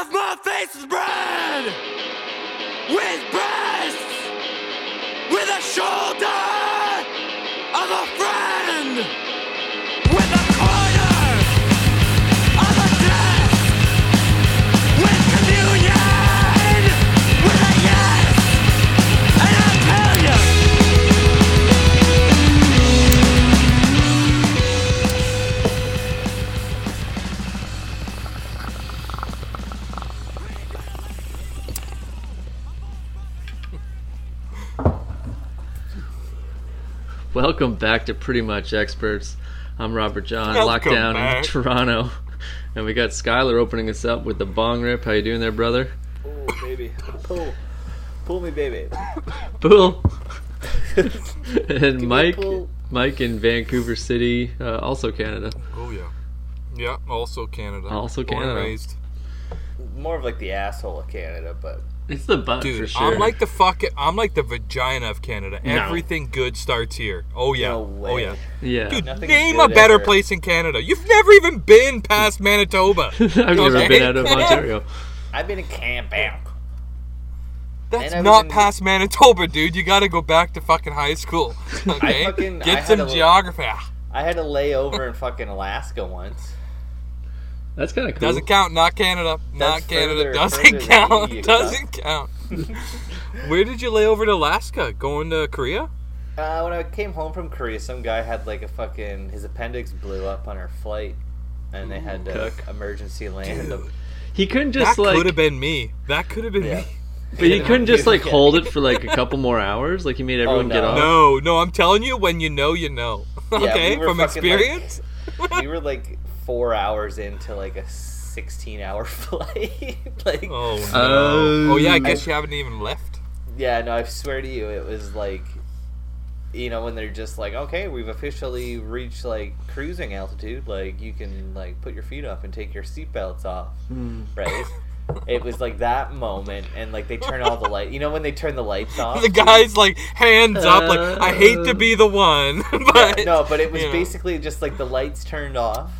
of my face is bread with breasts, with a shoulder of a friend, Welcome back to Pretty Much Experts. I'm Robert John, Welcome locked down back. in Toronto, and we got Skylar opening us up with the bong rip. How you doing there, brother? Oh baby. Pull. Pull me, baby. Pool. and Give Mike, pull. Mike in Vancouver City, uh, also Canada. Oh yeah, yeah. Also Canada. Also Born and Canada. raised. More of like the asshole of Canada, but It's the butt Dude, for sure. I'm like the fucking. I'm like the vagina of Canada. No. Everything good starts here. Oh yeah. no Oh yeah. yeah. Dude, Nothing name a better ever. place in Canada. You've never even been past Manitoba. I've never been out of Ontario. I've been in Camp Bank. That's And I not in- past Manitoba, dude. You got to go back to fucking high school. Okay. fucking- Get had some geography. I had to lay over in fucking Alaska once. That's kind of cool. Doesn't count. Not Canada. Not That's Canada. further- Doesn't further count. Doesn't count. Where did you lay over to Alaska? Going to Korea? Uh, when I came home from Korea, some guy had like a fucking his appendix blew up on our flight, and they had to Cook. emergency land him. He couldn't just that like, could have been me. That could have been Yeah. me. but he couldn't just like hold it for like a couple more hours. Like he made everyone get no. off. No, no, I'm telling you, when you know, you know. okay, we from fucking, like- experience. we were like four hours into like a sixteen-hour flight. like, oh no. Oh. oh yeah, I guess you haven't even left. Yeah, no, I swear to you, it was like, you know, when they're just like, okay, we've officially reached like cruising altitude, like you can like put your feet up and take your seatbelts off, Hmm. right? It was like that moment, and like they turn all the light. You know when they turn the lights off. The guy's like hands up, like I hate to be the one, but no, but it was you know. basically just like the lights turned off,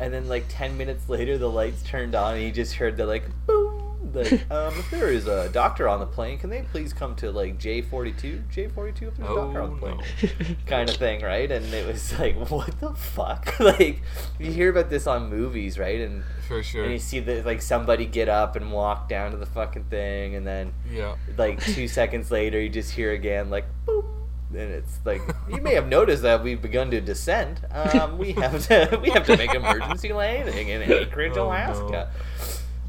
and then like ten minutes later, the lights turned on, and you just heard the like boom. Like, um, if there is a doctor on the plane, can they please come to like J forty two? J forty two if there's a doctor on the Oh, plane. no. kind of thing, right? And it was like, what the fuck? like, you hear about this on movies, right? And for sure. and you see that like somebody get up and walk down to the fucking thing, and then Yeah. like two seconds later, you just hear again like boom. And it's like you may have noticed that we've begun to descend. Um, we have to we have to make emergency landing in Anchorage, Oh, no. Alaska.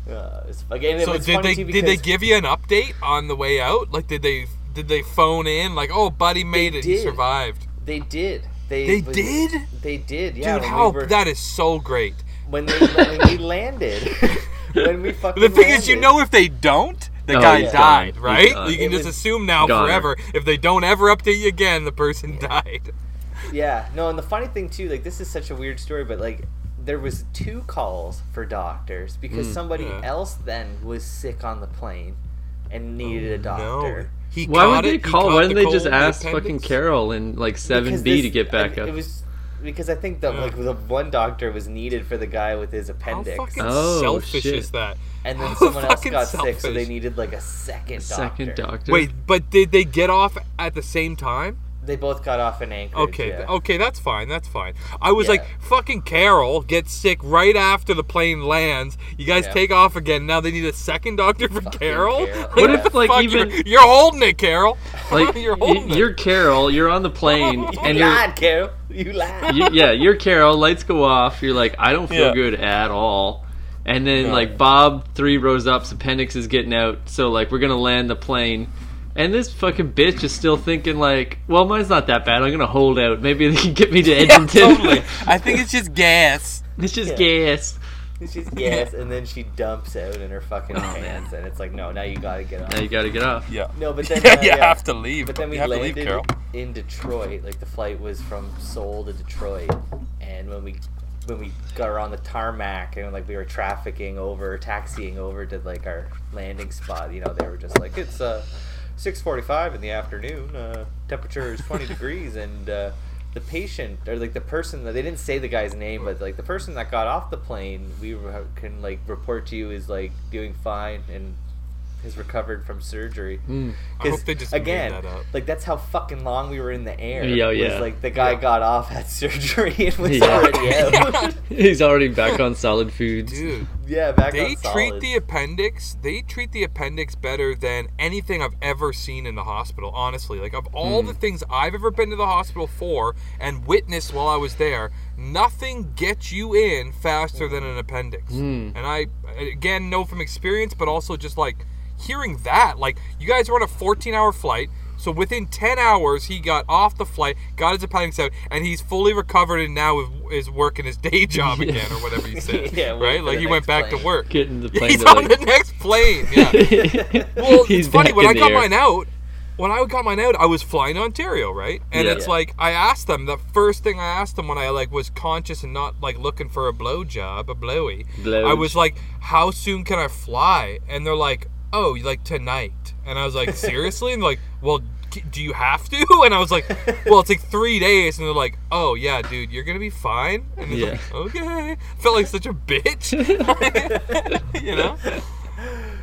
Uh, it's, again, So was did they too did they give you an update on the way out? Like did they did they phone in like, oh, buddy made it, he survived? They did. They They was- did? They did. Yeah. Dude, how we were- that is so great. when they when we landed. when we fucking The thing is, you know, if they don't, the Oh, guy he's died, right? He's. You can It just assume now Goner. forever. If they don't ever update you again, the person died. Yeah, no, and the funny thing too, like this is such a weird story, but like there was two calls for doctors because Mm. somebody Yeah. else then was sick on the plane and needed a doctor. No. He Why would they it, call? Why didn't they just cold, the ask fucking. Carol in like seven B to get back I- up? It was because I think that Yeah. like the one doctor was needed for the guy with his How appendix, fucking Oh, selfish shit. is that? and then how someone else fucking got sick, so they needed like a second doctor. Second doctor. Wait, but did they get off at the same time? They both got off in Anchorage. Okay, yeah. okay, that's fine. That's fine. I was Yeah. like, fucking Carol gets sick right after the plane lands. You guys Yeah. take off again. Now they need a second doctor for Fucking Carol. Carol. What if, like, even- you're, you're holding it, Carol? like you're y- holding you're. Carol. You're on the plane, You and you're lied, Carol. You lied. you, yeah, you're Carol. Lights go off. You're like, I don't feel Yeah. good at all. And then No. like Bob three rows up's appendix is getting out. So like we're gonna land the plane. And this fucking bitch is still thinking like, well, mine's not that bad. I'm gonna hold out. Maybe they can get me to Yeah, Edmonton. totally. I think it's just gas. it's just Yeah. gas. She's yes, and then she dumps out in her fucking pants, and it's like, no, now you gotta get off. Now you gotta get off. Yeah. No, but then yeah, uh, you yeah. have to leave. But then we you have to leave, landed in Detroit. Like the flight was from Seoul to Detroit, and when we when we got on the tarmac and like we were trafficking over, taxiing over to like our landing spot, you know, they were just like, it's uh, six forty-five in the afternoon. Uh, temperature is twenty degrees, and uh, the patient or like the person that they didn't say the guy's name, but like the person that got off the plane, we re- can like report to you is like doing fine and has recovered from surgery. Hmm. I hope they just again, that up. like that's how fucking long we were in the air. Yeah, oh, was, yeah. like the guy got off, had surgery, and was Yeah. already out. He's already back on solid foods. Dude, yeah, back they on treat the appendix. They treat the appendix better than anything I've ever seen in the hospital. Honestly, like of all hmm. the things I've ever been to the hospital for and witnessed while I was there, nothing gets you in faster than an appendix. Hmm. And I, again, know from experience, but also just like hearing that. Like you guys were on a 14-hour flight. So within 10 hours, he got off the flight, got his appendix out, and he's fully recovered and now is, is working his day job Yeah. again, or whatever he said. Yeah, right? Like he went next back to work. Getting the plane he's to, on like- the next plane. Yeah. well, He's it's funny when I got air. mine out. When I got mine out, I was flying to Ontario, right? And Yeah. it's like I asked them the first thing I asked them when I like was conscious and not like looking for a blow job, a blowy. Blowj. I was like, "How soon can I fly?" And they're like, "Oh, like tonight." And I was like, "Seriously?" And like, "Well, do you have to?" And I was like, "Well, it's like three days." And they're like, "Oh yeah, dude, you're gonna be fine." And it's Yeah. like, "Okay." Felt like such a bitch, you know.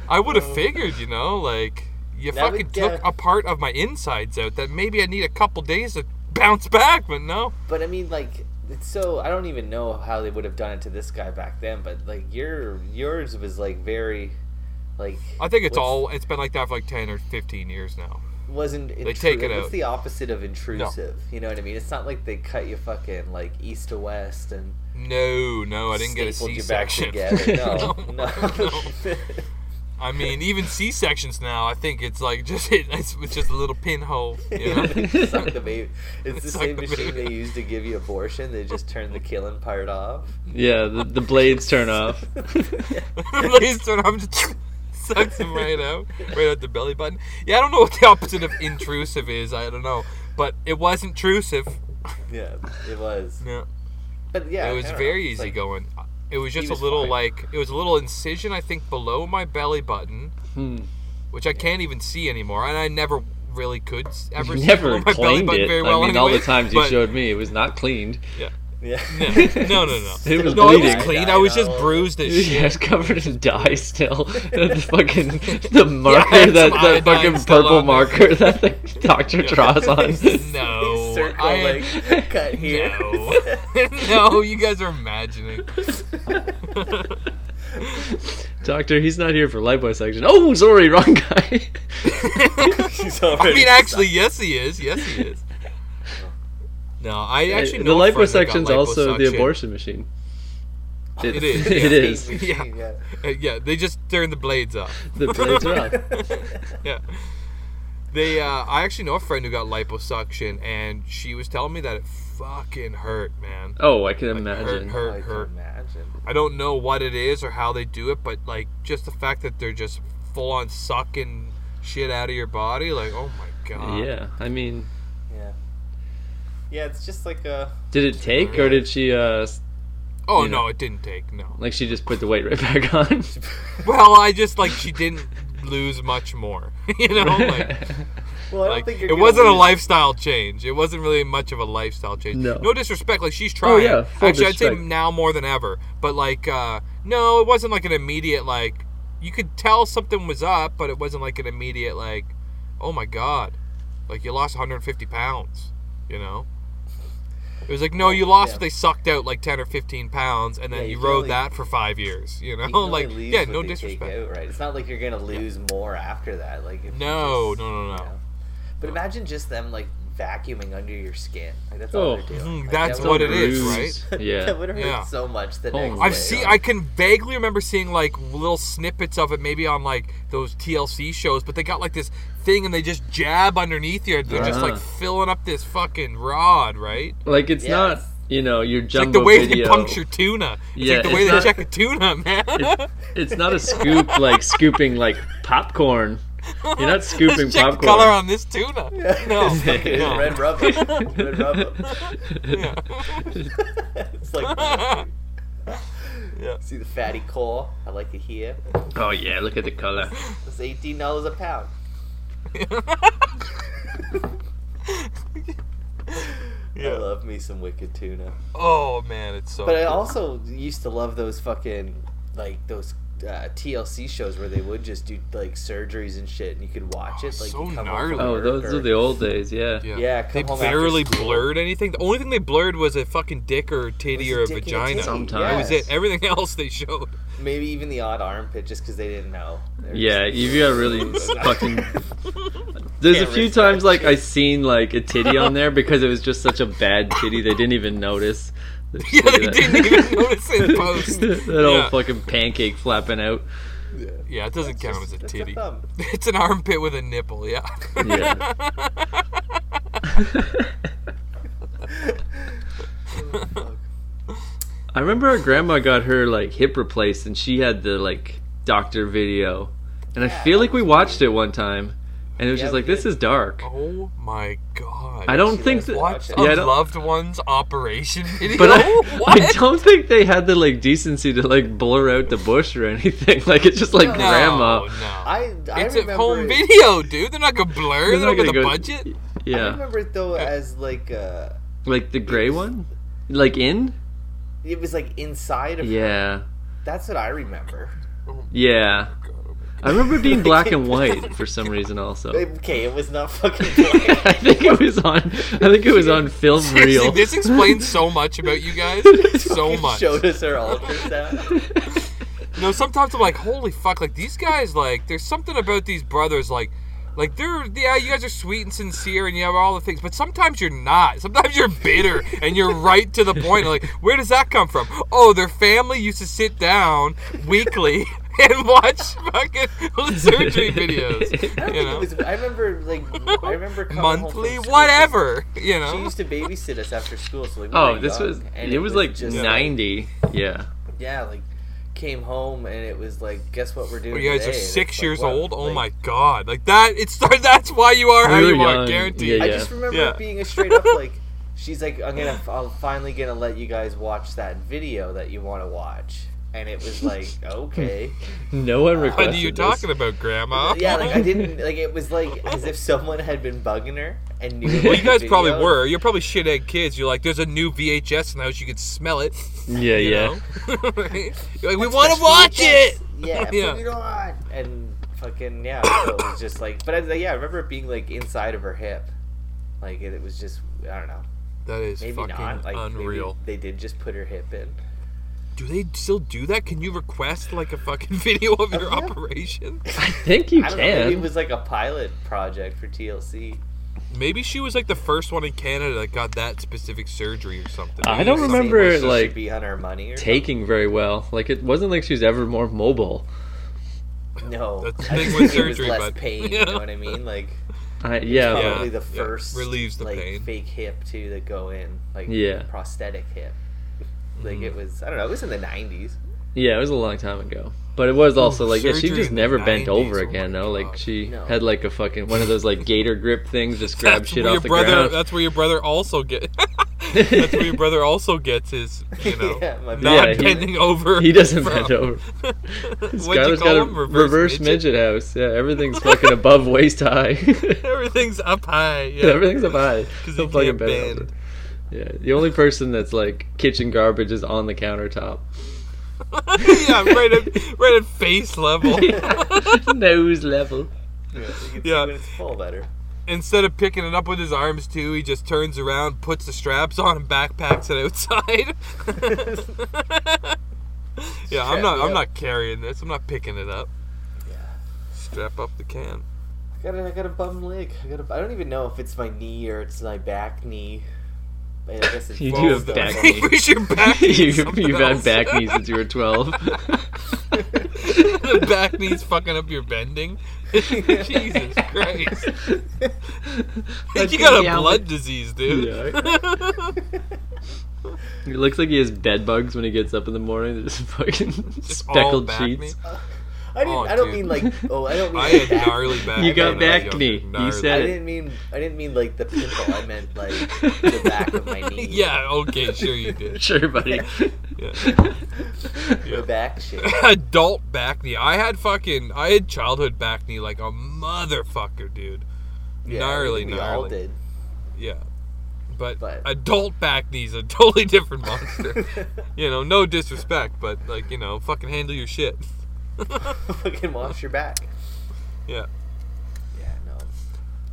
I would have oh. figured, you know, like you That fucking took a part of my insides out that maybe I need a couple days to bounce back, but no. But I mean, like, it's so I don't even know how they would have done it to this guy back then. But like, your yours was like very, like. I think it's all it's been like that for like ten or fifteen years now. wasn't. Intru- take it What's out. the opposite of intrusive? You know what I mean? It's not like they cut you fucking like east to west and No, no, I didn't get a stapled C you back section. together. No, no. no. I mean, even C sections now, I think it's like just it's, it's just a little pinhole. You know? Suck the baby. It's the Suck same the machine baby. they use to give you abortion. They just turn the killing part off. Yeah, the, the blades turn off. Please turn I'm just sucks him right out, right out the belly button. Yeah, I don't know what the opposite of intrusive is. I don't know, but it wasn't intrusive. yeah, it was. Yeah, But yeah, it was very know. Easy like- going. It was just was a little fine. like it was a little incision, I think, below my belly button, Hmm. which I can't even see anymore, and I never really could ever You see never below my belly cleaned button it. very well. I mean, all the times you but- showed me, it was not cleaned. Yeah. Yeah. No, no, no, no. It was no, it was clean. I was just bruised as Yeah, shit. it's covered in dye still. the fucking the marker had that the fucking purple on there. marker that the doctor draws on. No, Circle I- like cut here. No, no, you guys are imagining. Doctor, he's not here for liposuction. Oh, sorry, wrong guy. She's I mean, actually, yes, he is. Yes, he is. No, I actually the know a friend that got liposuction's also the abortion machine. It is, It yeah. is. Yeah. yeah. Uh, yeah, they just turn the blades off. The blades are off. yeah. They, uh, I actually know a friend who got liposuction, and she was telling me that it fucking hurt, man. Oh, I can Like, imagine. hurt, I can hurt. imagine. I don't know what it is or how they do it, but like just the fact that they're just full on sucking shit out of your body, like oh my god. Yeah, I mean, Yeah. Yeah, it's just like a. did it take or did she uh Oh You know. no, it didn't take no. like she just put the weight right back on? Well, I just like she didn't lose much more. you know, like, Well, I don't like think you're it wasn't a lifestyle change. It wasn't really much of a lifestyle change. No. no disrespect. Like she's trying. yeah, full Actually, I'd say now more than ever. But like, uh no, it wasn't like an immediate like. You could tell something was up, but it wasn't like an immediate like, oh my god, like you lost 150 pounds. You know. It was like no, you lost yeah. what they sucked out like 10 or 15 pounds, and then Yeah, you, you rode only- that for five years. You know, You like yeah, no disrespect. out, right? It's not like you're gonna lose more after that. Like if No, just- no, no, no. you know. But imagine just them like vacuuming under your skin. Like that's Oh, all they're doing. mhm, Like, that's that what would it is, bruise. right? Yeah. that would hurt Yeah. so much the Oh next I've day. seen. I can vaguely remember seeing like little snippets of it, maybe on like those TLC shows. But they got like this thing, and they just jab underneath you. They're just like Uh-huh. filling up this fucking rod, right? like it's Yes. not, you know, your It's jumbo like the way video. they puncture tuna. It's Yeah, like the it's way they not- check a tuna, man. It's, it's not a scoop like scooping like popcorn. You're not scooping Let's check the popcorn. color on this tuna. No, Fucking no. red rubber. red rubber. Yeah. it's like Yeah. see the fatty core. I like it here. oh yeah, look at the color. It's eighteen dollars a pound. Yeah. I love me some wicked tuna. Oh man, it's so. But I also used to love those fucking like those uh, TLC shows where they would just do like surgeries and shit, and you could watch it. Like so you come home gnarly. Oh, those or- are the old days. Yeah. Yeah, Yeah, they home barely blurred anything. The only thing they blurred was a fucking dick or a titty or a a dick a vagina. titty, Sometimes. That was it. Everything else they showed. Maybe even the odd armpit, just because they didn't know. They were Yeah, just- you got really fucking. There's a Can't few times that like I seen like a titty on there because it was just such a bad titty they didn't even notice. Yeah, they didn't even notice in post. that Yeah. old fucking pancake flapping out. Yeah, it doesn't That's count just- as a that's a titty. thumb. It's an armpit with a nipple. Yeah. Yeah. I remember our grandma got her like hip replaced and she had the like doctor video. And I feel like we was watched it one time and it was Yeah, just like this did. is dark. oh my god. I don't She think loves that to watch a Yeah, loved one's operation video? But I, what? I don't think they had the like decency to like blur out the bush or anything. Like it's just like no, grandma. No. I, I it's a home video, dude. They're not gonna blur. They're They not don't got the gonna go- budget. Yeah, I remember it though as like uh, like the gray one, like in. it was like inside of. her. Yeah, That's what I remember. yeah. I remember it being black and white for some reason. Also, Okay, it was not fucking. I think it was on. I think it was on film Seriously, reel. this explains so much about you guys. so much. Showed us her ultrasound. No, sometimes I'm like, holy fuck, like these guys, like, there's something about these brothers, like, like they're, yeah, you guys are sweet and sincere and you have all the things, but sometimes you're not. Sometimes you're bitter and you're right to the point. Like, where does that come from? Oh, their family used to sit down weekly and watch fucking surgery videos. I You know, was. I remember like I remember coming home from monthly, whatever. You know, She used to babysit us after school, so like. we Oh, this young, was. and It was like just, ninety. Yeah. Yeah, like came home and it was like, guess what we're doing? When you guys today? are six like, years what? old. Oh Like, my god! Like that. It's. That's why you are how We were you are. Guaranteed. yeah, I just remember Yeah. being a straight up like, she's like, I'm gonna, I'm finally gonna let you guys watch that video that you want to watch, and it was like, okay, No one requested What are you this. talking about, Grandma? yeah, like I didn't, like it was like as if someone had been bugging her and knew. Well, you guys the probably were. You're probably shithead kids. You're like, there's a new VHS in the house. You can smell it. Yeah, You yeah. You're like, we want to watch VHS. it. Yeah, Yeah. put it on. And fucking yeah, so it was just like, but I, yeah, I remember it being like inside of her hip, like it, it was just, I don't know, That is maybe fucking not, like unreal. Maybe they did just put her hip in. Do they still do that? Can you request like a fucking video of your Oh, yeah. operation? I think you I don't know, maybe it was like a pilot project for TLC. Maybe she was like the first one in Canada that got that specific surgery or something. I don't remember something it, She like like, should be on her money or Taking very well. Like it wasn't like she was ever more mobile. No, That's the I thing with think it was surgery, less bud. pain. Yeah. You know what I mean? Like I yeah. Yeah. probably the yeah, first relieves the like pain. fake hip too that go in, like Yeah. prosthetic hip. Like it mm. was, I don't know, it was in the '90s. Yeah, it was a long time ago. But it was also like yeah, she just never bent over oh again. my No, like she No. had like a fucking one of those like gator grip things, just grab shit where off your the brother. ground. That's where your brother also get. that's where your brother also gets his, you know, Yeah, not Yeah, he- bending over. he doesn't from- bend over. What'd you call got a him? reverse, midget? house. Yeah, everything's fucking above waist high. Everything's up high. Yeah. everything's up high. Because he fucking can't bend bend. Yeah, the only person that's like kitchen garbage is on the countertop. yeah, right at right at face level. Nose level. Yeah, you Yeah. see it's full better. Instead of picking it up with his arms too, he just turns around, puts the straps on, and backpacks it outside. yeah, I'm not. I'm up. not carrying this. I'm not picking it up. Yeah. Strap up the can. I got a, I got a bum leg. I got a, I don't even know if it's my knee or it's my back knee. I guess You do have back knees. knee. think we should back you, You've had back knees since you were 12. the back knee's fucking up your bending. Jesus Christ! you got a blood disease, dude. Yeah. It looks like he has bed bugs when he gets up in the morning. There's fucking Just speckled sheets. knee. I didn't. Oh, I don't dude. mean like. Oh, I don't mean. I had back- gnarly back. Knee. You got when I was back knee. You Gnarly. said I didn't mean. I didn't mean like the pimple. I meant like the back of my knee. Yeah. Okay. Sure you did. Sure, buddy. Yeah. The back shit. Adult back knee. I had fucking. I had childhood back knee like a motherfucker, dude. Yeah, gnarly, we gnarly. all did. Yeah. but, But- adult back knees a totally different monster. you know, no disrespect, but like you know, fucking handle your shit. Fucking wash your back. Yeah. Yeah, no.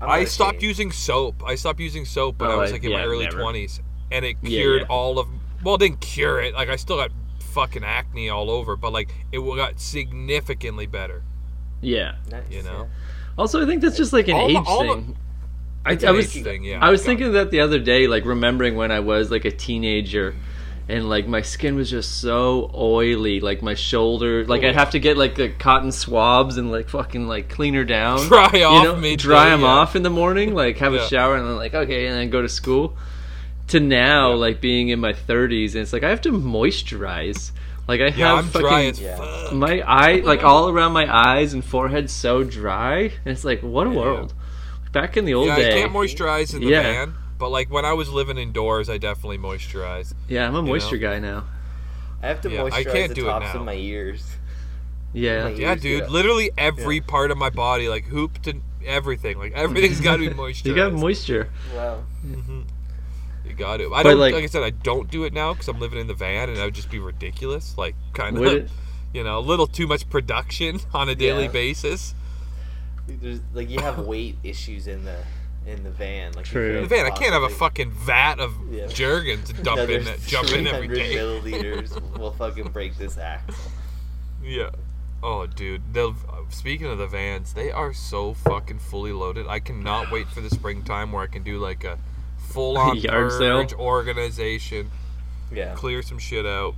I'm I stopped ashamed. using soap. I stopped using soap when Oh, I was like in yeah, my early never. twenties, and it cured yeah. all of. Well, it didn't cure it. Like I still got fucking acne all over, but like it got significantly better. Yeah. Nice, you know. Also, I think that's just like an All age the- thing. I, I was thing, yeah. I was thinking that the other day, like remembering when I was like a teenager, and like my skin was just so oily, like my shoulder, like I'd have to get like the cotton swabs and like fucking like clean her down, Dry you off know, midday, dry them yeah. off in the morning, like have Yeah. a shower and then like okay, and then go to school. To now, Yeah. like being in my 30s, and it's like I have to moisturize. Like I have fucking fuck. my eye like all around my eyes and forehead so dry and it's like what a world back in the old Yeah, day I can't moisturize in the van, but like when I was living indoors, I definitely moisturized. yeah i'm a know? moisture guy now I have to Yeah, I moisturize can't the do it tops now. of my ears. yeah My Yeah, dude. get- Literally every part of my body, like hoop to everything, like everything's got to be moisturized. you got moisture Wow. Mm-hmm. You got to. I But, don't like- like, I said. I don't do it now because I'm living in the van, and that would just be ridiculous. Like kind of, you know, a little too much production on a daily Yeah. basis. There's, like you have weight issues in the in the van. Like True. In the van, I can't have a fucking vat of Yeah. Jergens to dump in, that, jump in every 300 day. milliliters will fucking break this axle. Yeah. Oh, dude. They'll, speaking of the vans, they are so fucking fully loaded. I cannot wait for the springtime where I can do like a full-on Yard sale? organization, Yeah. clear some shit out.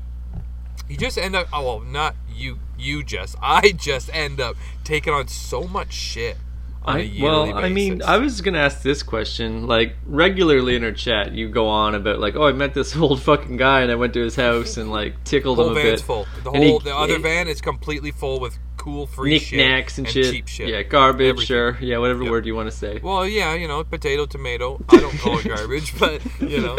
You just end up. Oh well, not you. You just. I just end up taking on so much shit. On a I, yearly well, I mean. I was gonna ask this question. Like regularly in our chat, you go on about like, oh, I met this old fucking guy and I went to his house and like tickled The whole him a van's bit. full. The And he- whole the other he- van is completely full with cool free shit Knickknacks and, shit. cheap shit. Yeah, garbage. Everything. Sure. Yeah, whatever Yep. word you want to say. Well, yeah, you know, potato, tomato. I don't call it garbage, but you know,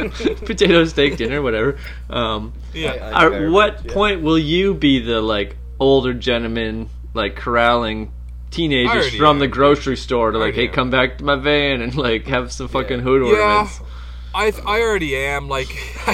Potato steak dinner, whatever. Um, yeah. I- At garbage, what yeah. point will you be the like older gentleman like corralling teenagers from am. the grocery store to like, hey, am. come back to my van and like have some fucking Yeah. hood Yeah. I I already am like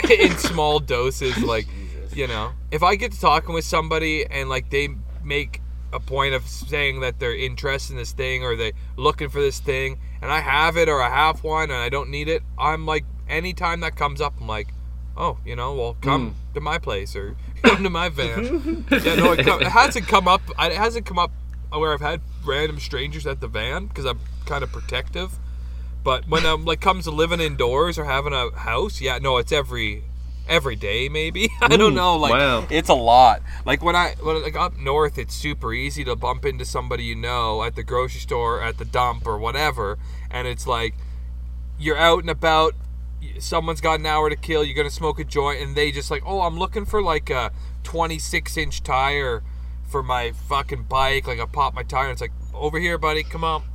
in small doses. Like, Jesus. you know, if I get to talking with somebody and like they make a point of saying that they're interested in this thing or they looking for this thing, and I have it or I have one and I don't need it, I'm like, anytime that comes up, I'm like, oh, you know, well, come hmm. to my place or come to my van. yeah, no, it, come, it hasn't come up. It hasn't come up where I've had random strangers at the van because I'm kind of protective. But when I'm like comes to living indoors or having a house, yeah, no, it's every every day maybe. I don't know, like wow. it's a lot. Like when I when like up north, it's super easy to bump into somebody you know at the grocery store, at the dump, or whatever, and it's like you're out and about. Someone's got an hour to kill. You're gonna smoke a joint, and they just like, oh, I'm looking for like a 26 inch tire for my fucking bike. Like I pop my tire, and it's like, over here, buddy, come on,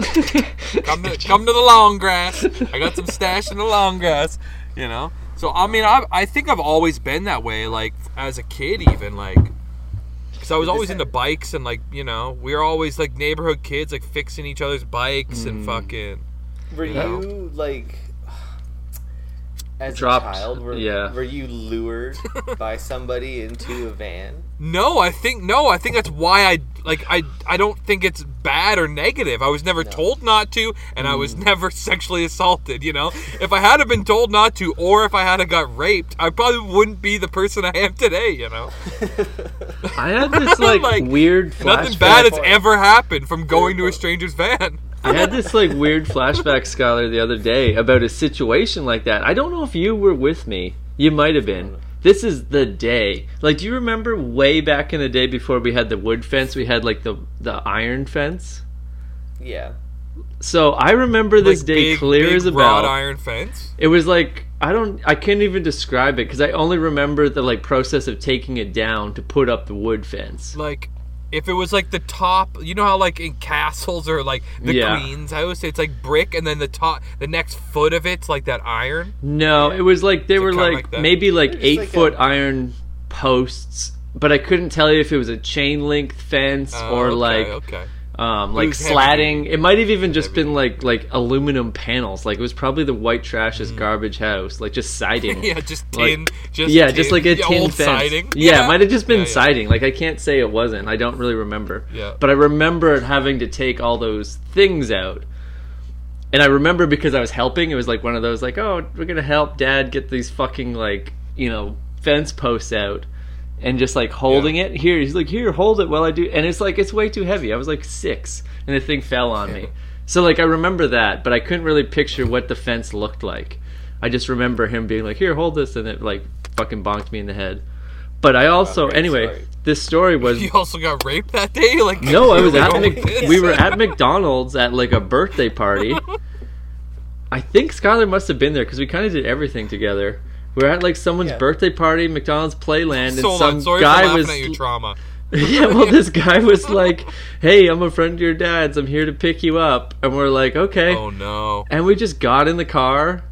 come to come to the long grass. I got some stash in the long grass, you know. So I mean, I I think I've always been that way. Like as a kid, even like. Because I was always into bikes and like you know we were always like neighborhood kids like fixing each other's bikes and hmm. fucking Were you know? you like as Dropped, a child? Were, yeah. were you lured by somebody into a van? No, I think no. I think that's why I like. I I don't think it's bad or negative. I was never told not to, and I was mm. never sexually assaulted. You know, if I had have been told not to, or if I had have got raped, I probably wouldn't be the person I am today. You know, I had this like, Like, weird flashback. nothing bad has ever happened from going to a stranger's van. I had this like weird flashback, Scholar, the other day about a situation like that. I don't know if you were with me. You might have been. This is the day. Like, do you remember way back in the day before we had the wood fence? We had like the the iron fence. Yeah. So I remember this Like, day big, clear big as a bell. iron fence. It was like I don't, I can't even describe it because I only remember the like process of taking it down to put up the wood fence. Like. If it was like the top, you know how like in castles or like the Yeah. queen's say it's like brick, and then the top, the next foot of it's like that iron. No, it was like they were like, like maybe like eight like foot a- iron posts, but I couldn't tell you if it was a chain link fence Oh, or okay, like okay. Um, like slatting. It might have even just Heavy been like like aluminum panels. Like it was probably the white trash's garbage house, like just siding. Mm. yeah, just Like- tin. just yeah, tin, just like a tin fence. siding. Yeah, it might have just been Yeah, yeah. siding. Like I can't say it wasn't. I don't really remember. Yeah. But I remember having to take all those things out. And I remember because I was helping, it was like one of those like, oh, we're gonna help Dad get these fucking like you know fence posts out, and just like holding it here. He's like, here, hold it while I do, and it's like it's way too heavy. I was like six, and the thing fell on me. So like I remember that, but I couldn't really picture what the fence looked like. I just remember him being like, here, hold this, and it like fucking bonked me in the head. But I also, great anyway, story. this story was You also got raped that day. Like no, I was at Mc- we were at McDonald's at like a birthday party. I think Skylar must have been there because we kind of did everything together. We were at like someone's Yeah. birthday party, McDonald's Playland, and So hold some sorry guy for was at your trauma. yeah. Well, this guy was like, "Hey, I'm a friend of your dad's. I'm here to pick you up," and we're like, "Okay." Oh no. And we just got in the car,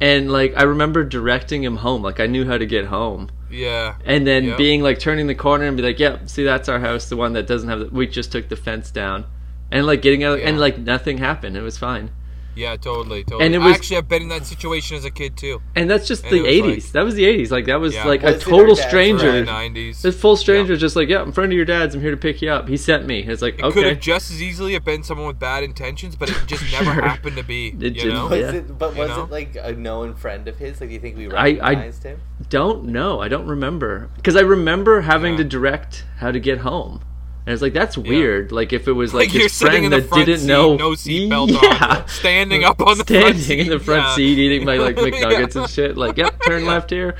and like I remember directing him home. Like I knew how to get home. Yeah. And then Yep. being like turning the corner and be like, "Yep, see that's our house, the one that doesn't have the we just took the fence down." And like getting out and like nothing happened. It was fine. Yeah, totally, totally. And it I was- actually have been in that situation as a kid too. And that's just And the 80s. like- that was the 80s. Like that was Yeah. like Was a total stranger. Early nineties. This full stranger just like, "Yeah, I'm friend of your dad's. I'm here to pick you up." He sent me. It's like, It could have just as easily have been someone with bad intentions, but it just never Sure. happened to be. It you didn't. know? Was Yeah. it? But You was know? it like a known friend of his? Like, do you think we I- I- recognized him? Don't know. I don't remember because I remember having Yeah. to direct how to get home. And it's like that's weird. Like if it was like, Like, you're his sitting friend in the that front didn't seat, know, no seatbelt yeah, on, standing up on the standing front seat. in the front yeah. seat eating my like McNuggets Yeah. and shit. Like, yep, turn left here,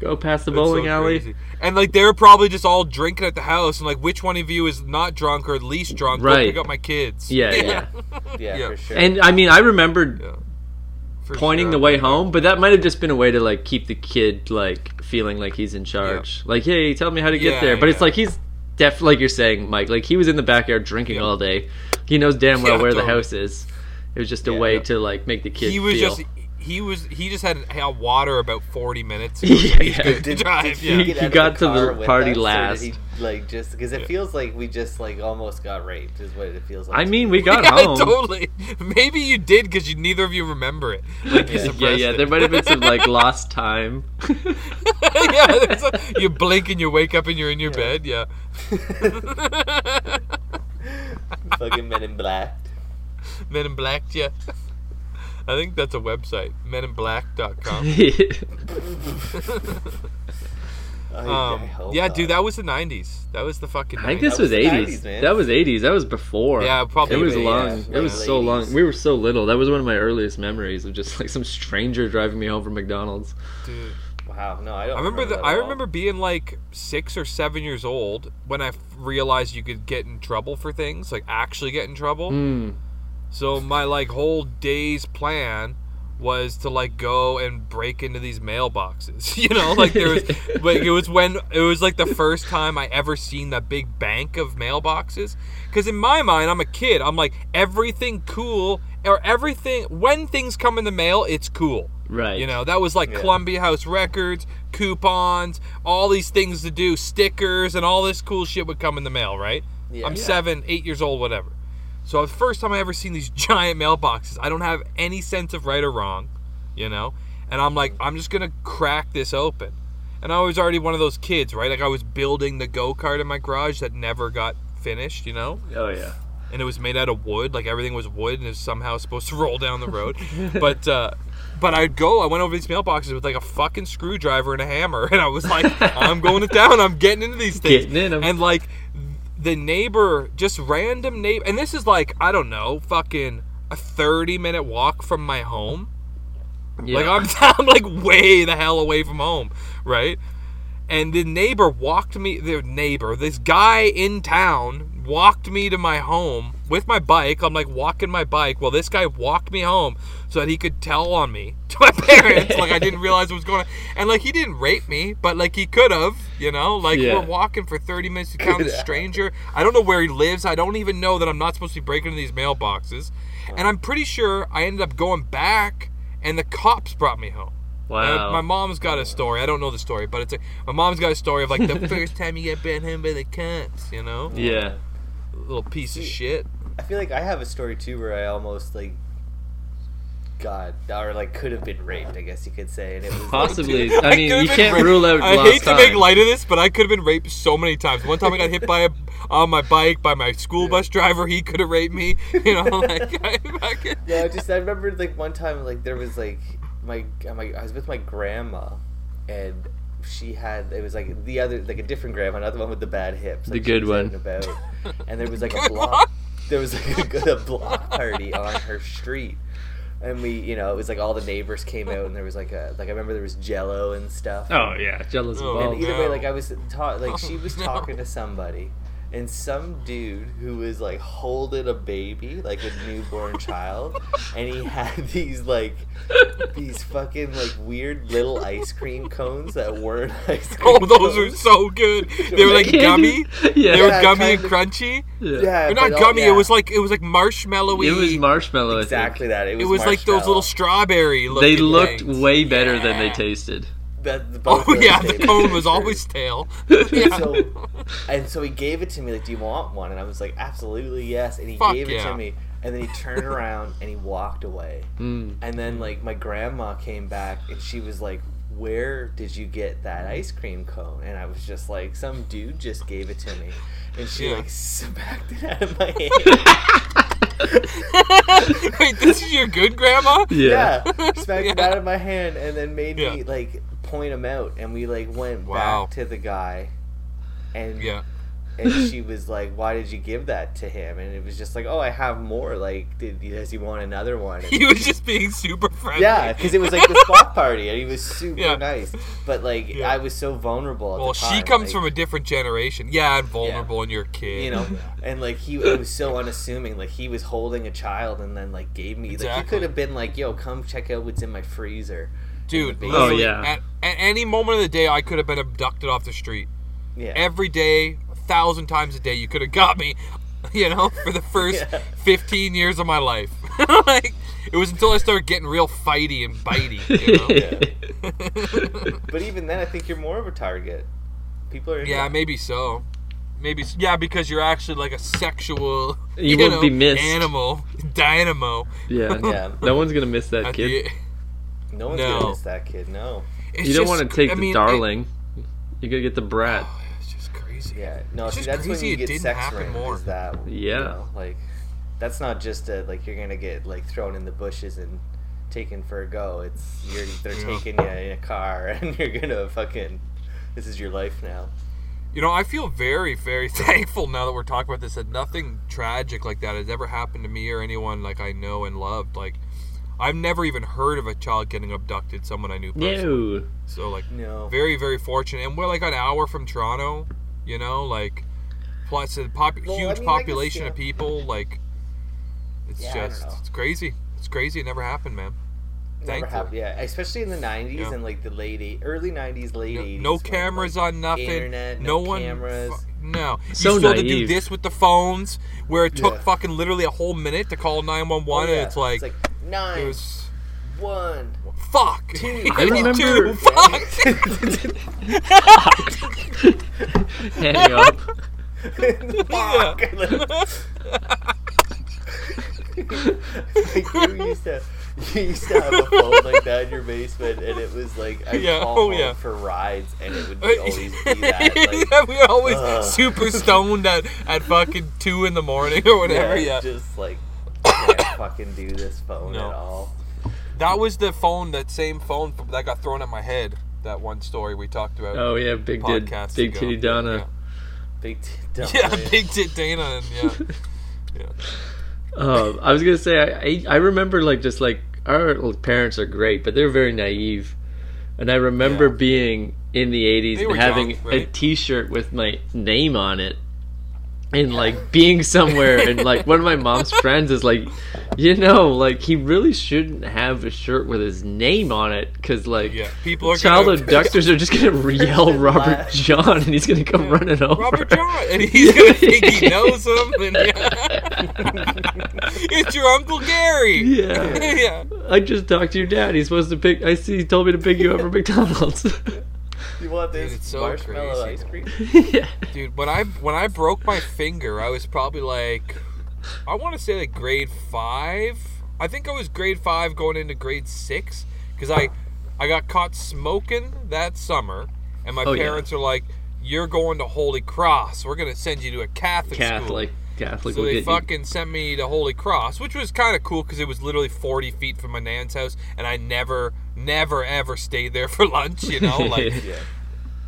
go past the It's bowling so alley. crazy. And like they're probably just all drinking at the house, and like which one of you is not drunk or least drunk? Go Right. pick up my kids. Yeah, yeah. Yeah, Yeah. for sure. And I mean, I remembered Yeah. Pointing sure. the way home, but that might have just been a way to like keep the kid like feeling like he's in charge. Like, hey, tell me how to get Yeah, there. But it's like he's def like you're saying, Mike. Like he was in the backyard drinking Yeah. all day. He knows damn well Yeah, where the house is. It was just a Yeah. way to like make the kid. He was feel. just he was he just had had water about forty minutes. Ago, Yeah, he's yeah. good to did, drive. did yeah. he, He get out of got to the party last. He, like just because it Yeah. feels like we just like almost got raped is what it feels like. I mean, me. we got yeah, home. totally. Maybe you did because you neither of you remember it. Like you Yeah, yeah. it. There might have been some like lost time. yeah, a- you blink and you wake up and you're in your bed. Yeah. fucking Men in Black. Men in Black, yeah. I think that's a website, meninblack.com. I, I Um, yeah, dude, that was the 90s. That was the fucking 90s. I think this was was 80s. 90s. That was 80s. That was before. Yeah, probably It was yeah, long. yeah, it was late so 80s. long. We were so little. That was one of my earliest memories of just like some stranger driving me home from McDonald's. Dude. Wow, no, I don't. I remember that the, I remember being like six or seven years old when I f- realized you could get in trouble for things, like actually get in trouble. Mm. So my like whole day's plan was to like go and break into these mailboxes. You know, like there was like it was when it was like the first time I ever seen that big bank of mailboxes. Cause in my mind, I'm a kid. I'm like everything cool or everything when things come in the mail, it's cool. Right. You know, that was like Yeah. Columbia House Records, coupons, all these things to do, stickers, and all this cool shit would come in the mail, right? Yeah. I'm Yeah. seven, eight years old, whatever. So the first time I ever seen these giant mailboxes, I don't have any sense of right or wrong, you know? And I'm like, I'm just gonna crack this open. And I was already one of those kids, right? Like I was building the go kart in my garage that never got finished, you know? Oh yeah. and it was made out of wood. Like everything was wood, and it was somehow supposed to roll down the road. but uh, but I'd go. I went over these mailboxes with like a fucking screwdriver and a hammer, and I was like, I'm going to town. I'm getting into these things. Getting in 'em. And like the neighbor, just random neighbor, and this is like I don't know, fucking a 30 minute walk from my home. Yeah. Like I'm, I'm like way the hell away from home, right? And the neighbor walked me. The neighbor, this guy in town, walked me to my home with my bike. I'm like walking my bike. Well, this guy walked me home so that he could tell on me to my parents. like I didn't realize what was going on, and like he didn't rape me, but like he could have. You know, like Yeah. we're walking for 30 minutes to town. This stranger. I don't know where he lives. I don't even know that I'm not supposed to be breaking into these mailboxes. And I'm pretty sure I ended up going back, and the cops brought me home. wow. Uh, my mom's got a story. I don't know the story, but it's a, my mom's got a story of like the first time you get bent home by the cops. You know, yeah. Little piece of shit. I feel like I have a story too where I almost like God, or like could have been raped. I guess you could say, and it was Possibly. Dude, I mean, could've you can't raped. rule out I lost hate to make light of this, but I could have been raped so many times. One time I got hit by a on my bike by my school bus driver. He could have raped me. You know, like I fucking. No, just I remember like one time like there was like my uh, my I was with my grandma, and she had it was like the other like a different grandma, not the one with the bad hips. The like, she good one. and About, and there was like a block. one. There was like a, a block party on her street. And we, you know, it was like all the neighbors came out, and there was like a, like I remember there was Jello and stuff. Oh yeah, jealous Oh, involved. And either no. way, like I was ta- like she was no. talking to somebody, and some dude who was like holding a baby, like a newborn child, and he had these like these fucking like weird little ice cream cones that weren't ice cream. Oh, those are so good. They were like gummy. Yeah. They were Yeah, gummy and kinda- crunchy. Yeah. Yeah, Or but not all- gummy. yeah. It was like it was like marshmallowy. It was marshmallow. I exactly think. that. It was, It was like those little strawberry. They looked things. way better than they tasted. That- the- both Oh yeah, the cone was always. And yeah. so, and so he gave it to me like, "Do you want one?" And I was like, "Absolutely yes." And he Fuck gave it yeah. to me, and then he turned around and he walked away. Mm. And then like my grandma came back and she was like, "Where did you get that ice cream cone?" And I was just like, "Some dude just gave it to me." And she Yeah. like smacked it out of my hand. Wait, this is your good grandma? Yeah. yeah, smacked it out of my hand and then made me like point him out and we like went Wow. back to the guy and Yeah. and she was like, "Why did you give that to him?" And it was just like, "Oh, I have more. Like, did does he want another one?" And- He was just being super friendly. yeah, because it was like the block party, and he was super Yeah. nice. But like, Yeah. I was so vulnerable. At Well, she comes like, from a different generation. Yeah, and vulnerable, and you're a kid. you know, and like he it was so unassuming. Like he was holding a child, and then like gave me. Like he could have been like, "Yo, come check out what's in my freezer." Dude, Oh, yeah. At, at any moment of the day, I could have been abducted off the street. Yeah. Every day, a thousand times a day, you could have got me. You know, for the first Yeah. 15 years of my life. like, it was until I started getting real fighty and bitey. You know? but even then, I think you're more of a target. People are. yeah, it. maybe so. Maybe s- yeah, because you're actually like a sexual, You won't know, be missed. animal, dynamo. yeah. Yeah. No one's gonna miss that At kid. the- No one's No. gonna miss that kid. No. it's you don't just- want to take I the mean, it- darling. you gotta get the brat. oh, it's just crazy. Yeah, no. It's See, that's when crazy you get sex happen ring. more. Is that you Yeah. know, like that's not just a, like you're gonna get like thrown in the bushes and taken for a go. It's you're they're Yeah. taking you in a car and you're gonna fucking. This is your life now. You know, I feel very, very thankful now that we're talking about this that nothing tragic like that has ever happened to me or anyone like I know and loved. Like, I've never even heard of a child getting abducted, someone I knew personally. No. So, like, No. very, very fortunate. And we're like an hour from Toronto, you know, like, plus a pop- Well, I huge mean, I guess, population yeah. of people. Like, it's Yeah, just, it's crazy. It's crazy. It never happened, man. Never Thankfully. happened. Yeah, especially in the '90s Yeah. and like the late eight, early '90s, late No, '80s. no when, cameras like, on nothing. Internet, no, no, one. cameras. fu- no. So you still had to do this with the phones, where it took Yeah. fucking literally a whole minute to call nine one one, yeah. and it's like, nine, it was one. fuck. Two. I remember- Two, fuck. Hang up. Fuck. like you used to, you used to have a phone like that in your basement, and it was like I'd Yeah, call oh, yeah. for rides, and it would always be that. Like, yeah, we were always Ugh. super stoned at, at fucking two in the morning or whatever. Yeah, just like can't fucking do this phone No. at all. that was the phone, that same phone that got thrown at my head. That one story we talked about. Oh yeah, big did big ago. titty Donna. Big t- dumb Yeah, big tit Dana, and yeah, yeah. Um, I was gonna say I, I I remember like just like our parents are great, but they're very naive, and I remember Yeah. being in the '80s and having young, a right? T-shirt with my name on it, and like being somewhere, and like one of my mom's friends is like, you know, like he really shouldn't have a shirt with his name on it because like Yeah, people are child gonna- abductors are just gonna yell Robert. John, and he's gonna come running over. Robert John, and he's gonna think he knows him. And yeah. it's your Uncle Gary. Yeah. yeah. I just talked to your dad. He's supposed to pick. I see. He told me to pick you up from McDonald's. You want this it's so marshmallow crazy. ice cream? yeah. Dude, when I when I broke my finger, I was probably like, I want to say like grade five. I think I was grade five going into grade six because I I got caught smoking that summer, and my Oh, yeah. parents are like, "You're going to Holy Cross. We're gonna send you to a Catholic, Catholic. school." Catholic So they get fucking sent me to Holy Cross, which was kind of cool because it was literally 40 feet from my nan's house, and I never, never, ever stayed there for lunch. You know, like Yeah.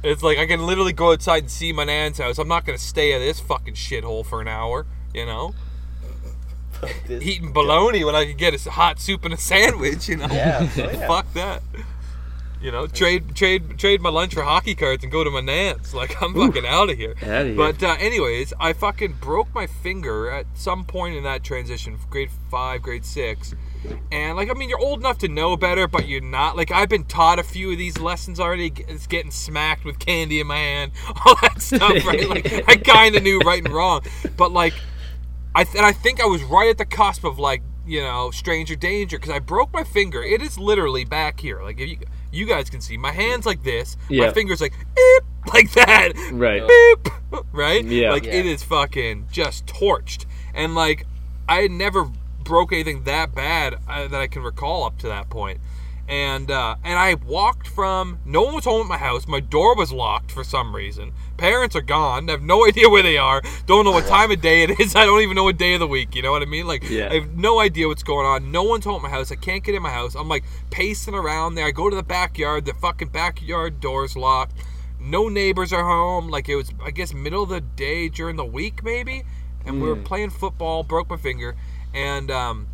It's like I can literally go outside and see my nan's house. I'm not gonna stay at this fucking shithole for an hour. You know, eating bologna when I could get a hot soup and a sandwich. You know, Yeah, oh yeah. fuck that. You know, trade trade trade my lunch for hockey cards and go to my nan's. Like I'm fucking out of here. Outta here. But uh, anyways, I fucking broke my finger at some point in that transition, grade five, grade six. And like, I mean, you're old enough to know better, but you're not. Like, I've been taught a few of these lessons already. It's getting smacked with candy in my hand, all that stuff, right? Like, I kind of knew right and wrong, but like, I th- and I think I was right at the cusp of like, you know, stranger danger because I broke my finger. It is literally back here. Like, if you you guys can see, my hands like this, my fingers like eep, like that, Right. beep, right? Yeah. Like Yeah. it is fucking just torched. And like I had never broke anything that bad uh, that I can recall up to that point. And uh, and I walked from no one was home at my house. My door was locked for some reason. Parents are gone. I have no idea where they are. Don't know what time of day it is. I don't even know what day of the week. You know what I mean? Like Yeah. I have no idea what's going on. No one's home at my house. I can't get in my house. I'm like pacing around there. I go to the backyard. The fucking backyard door's locked. No neighbors are home. Like it was, I guess, middle of the day during the week, maybe. And we were playing football. Broke my finger, and um,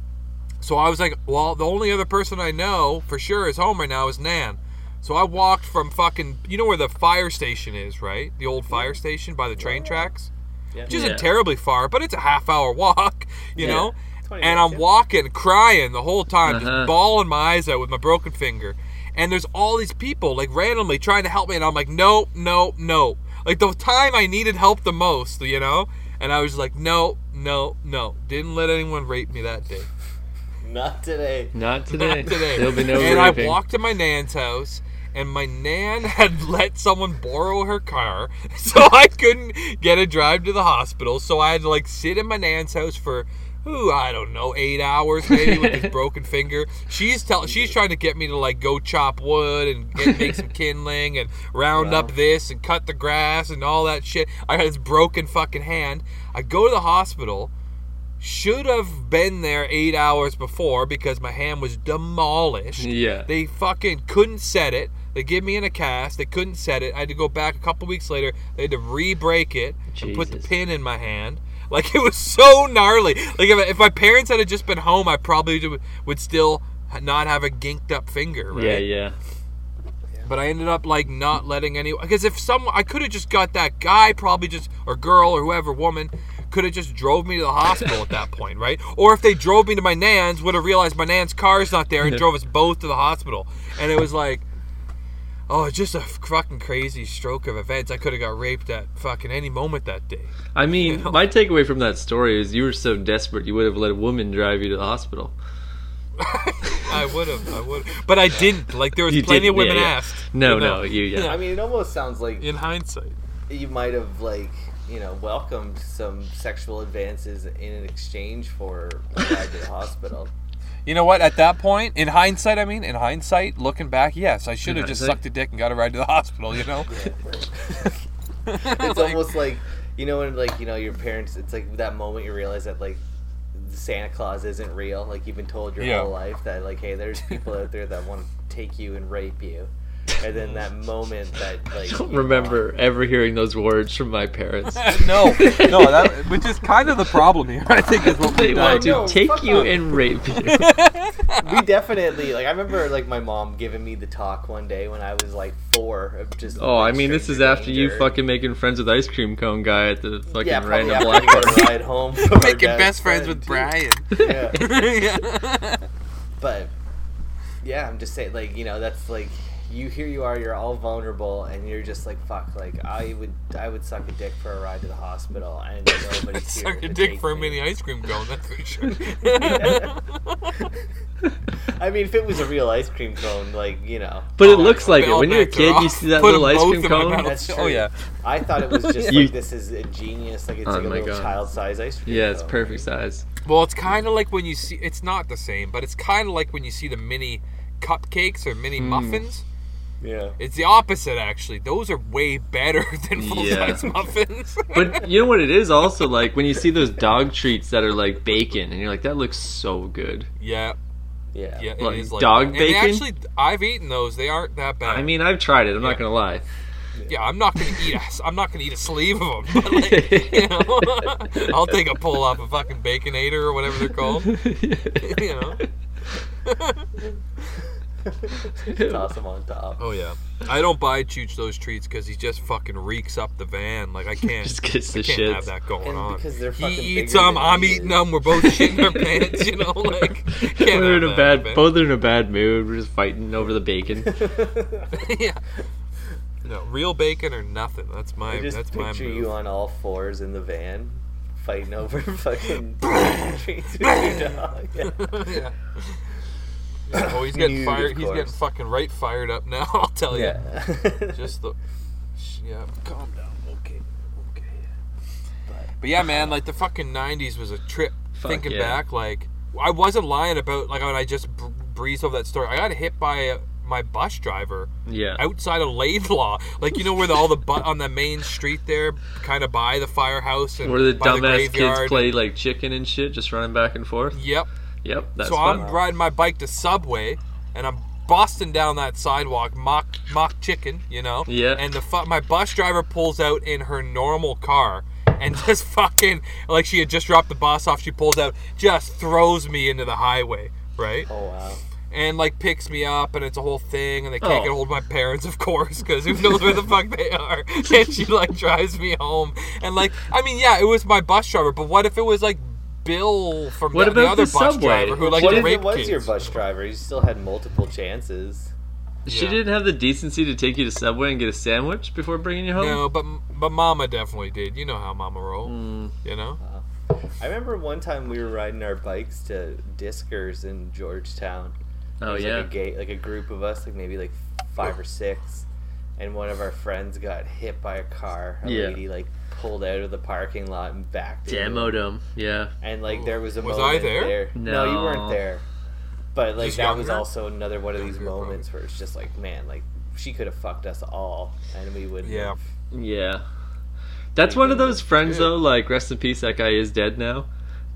so I was like, well, the only other person I know for sure is home right now is Nan. So I walked from fucking, you know where the fire station is, right? The old fire station by the train tracks. Yeah. Which isn't Yeah. terribly far, but it's a half hour walk, you Yeah. know? 20 And minutes, I'm yeah. walking, crying the whole time, Uh-huh. just bawling my eyes out with my broken finger. And there's all these people, like randomly trying to help me, and I'm like, no, no, no. Like the time I needed help the most, you know? And I was like, no, no, no. Didn't let anyone rape me that day. Not today. Not today. Not today. There'll be no and raping. I walked to my nan's house, and my nan had let someone borrow her car, so I couldn't get a drive to the hospital. So I had to like sit in my nan's house for. Ooh, I don't know, eight hours maybe with this broken finger. She's tell she's trying to get me to like go chop wood and get, make some kindling and round Wow. up this and cut the grass and all that shit. I had this broken fucking hand. I go to the hospital should have been there eight hours before because my hand was demolished. Yeah. They fucking couldn't set it. They give me in a cast. They couldn't set it. I had to go back a couple weeks later. They had to re-break it and put the pin in my hand. Like it was so gnarly. Like if, if my parents had just been home, I probably would- would still not have a ginked up finger. Right? Yeah, yeah. But I ended up like not letting anyone because if someone I could have just got that guy probably just or girl or whoever woman could have just drove me to the hospital at that point, right? Or if they drove me to my nan's, would have realized my nan's car's not there and drove us both to the hospital. And it was like, oh, it's just a fucking crazy stroke of events. I could have got raped at fucking any moment that day. I mean, know? my takeaway from that story is you were so desperate you would have let a woman drive you to the hospital. I would have, I would, but I didn't. Like there was You plenty of women yeah, yeah. asked. No, you know? no, you yeah. I mean, it almost sounds like In hindsight. you might have like you know welcomed some sexual advances in exchange for a ride to the hospital. You know what? At that point, in hindsight, I mean, in hindsight, looking back, yes, I should have just sucked a dick and got a ride to the hospital. You know? it's almost like you know when like you know your parents. It's like that moment you realize that like Santa Claus isn't real. Like you've been told your Yeah. whole life that like hey, there's people out there that want to take you and rape you, and then that moment that like I don't you remember ever hearing those words from my parents. no, no, that which is kind of the problem here. I think is what They we've want to No, take you off. and rape you. we definitely like. I remember like my mom giving me the talk one day when I was like four. Of just Oh, I mean, this is stranger after you fucking making friends with ice cream cone guy at the fucking yeah, probably random black we got party. a ride home. Making best friends friend, with too. Brian. Yeah. yeah. But yeah, I'm just saying, like you know, that's like you here you are, you're all vulnerable, and you're just like fuck. Like I would, I would suck a dick for a ride to the hospital, and nobody's here Suck to a dick take for a mini ice cream cone, that's for sure. I mean, if it was a real ice cream cone, like you know, But it Oh, looks like it. When you're a Max are kid, you see that Put little ice cream cone. that's true. Oh, yeah. I thought it was just You- like this is ingenious, like it's Oh like a my little God. child size ice cream. Yeah, it's perfect size. well, it's kind of like when you see. It's not the same, but it's kind of like when you see the mini cupcakes or mini Hmm. muffins. Yeah. It's the opposite, actually. Those are way better than full size Yeah. muffins. But you know what it is also like when you see those dog treats that are like bacon, and you're like, that looks so good. yeah, Yeah. yeah, it Like is like dog that. Bacon? they actually, I've eaten those. They aren't that bad. I mean, I've tried it. I'm Yeah. not gonna lie. yeah, I'm not gonna eat. A, I'm not gonna eat a sleeve of them. But like, you know, I'll take a pull off a fucking baconator or whatever they're called. you know. Toss them on top. Oh yeah, I don't buy Chooch those treats because he just fucking reeks up the van. Like I can't, Just gets I can't shits. have that going And on. because they're he fucking eats bigger them, than I'm he eating is. them. We're both shitting our pants. You know, like can't Both are have in a that, bad. man. Both are in a bad mood. We're just fighting over the bacon. yeah. No, real bacon or nothing. That's my. I just that's my picture move. you on all fours in the van, fighting over fucking treats with your dog. yeah. Yeah, Oh, he's getting fired. He's getting fucking right fired up now. I'll tell you. Yeah. Just the. Yeah, calm down. Okay. Okay. But- But yeah, man, like the fucking '90s was a trip. Fuck thinking yeah. back, like I wasn't lying about like when I just breezed over that story. I got hit by uh, my bus driver Yeah. outside of Laidlaw, like you know where the, all the bu- on the main street there, kind of by the firehouse and Where the by dumbass kids play like chicken and shit, just running back and forth. Yep. Yep, that's so fun. I'm riding my bike to Subway, and I'm busting down that sidewalk, mock mock chicken, you know. Yeah. And the fu- my bus driver pulls out in her normal car. And just fucking like she had just dropped the bus off, she pulls out, just throws me into the highway, right? oh wow. And like picks me up, and it's a whole thing, and they can't Oh. get hold of my parents, of course, because who knows where the fuck they are? And she like drives me home, and like I mean, yeah, it was my bus driver, but what if it was like Bill from What the, the other the bus Subway? driver who like what if raped it was kids? your bus driver? You still had multiple chances. She Yeah. didn't have the decency to take you to Subway and get a sandwich before bringing you home. No, but but Mama definitely did. You know how Mama roll. Mm, You know. I remember one time we were riding our bikes to Discers in Georgetown. oh It was yeah. like a gay, like a group of us, like maybe like five or six, and one of our friends got hit by a car. A Yeah. lady like pulled out of the parking lot and backed. into. Demoed him. Yeah. And like there was a Was I moment there? No. you weren't there. But like Just that was younger? also another one of these Younger, probably. moments where it's just like, man, like she could have fucked us all, and we would. Yeah. Yeah. That's one of those friends though, like rest in peace, that guy is dead now.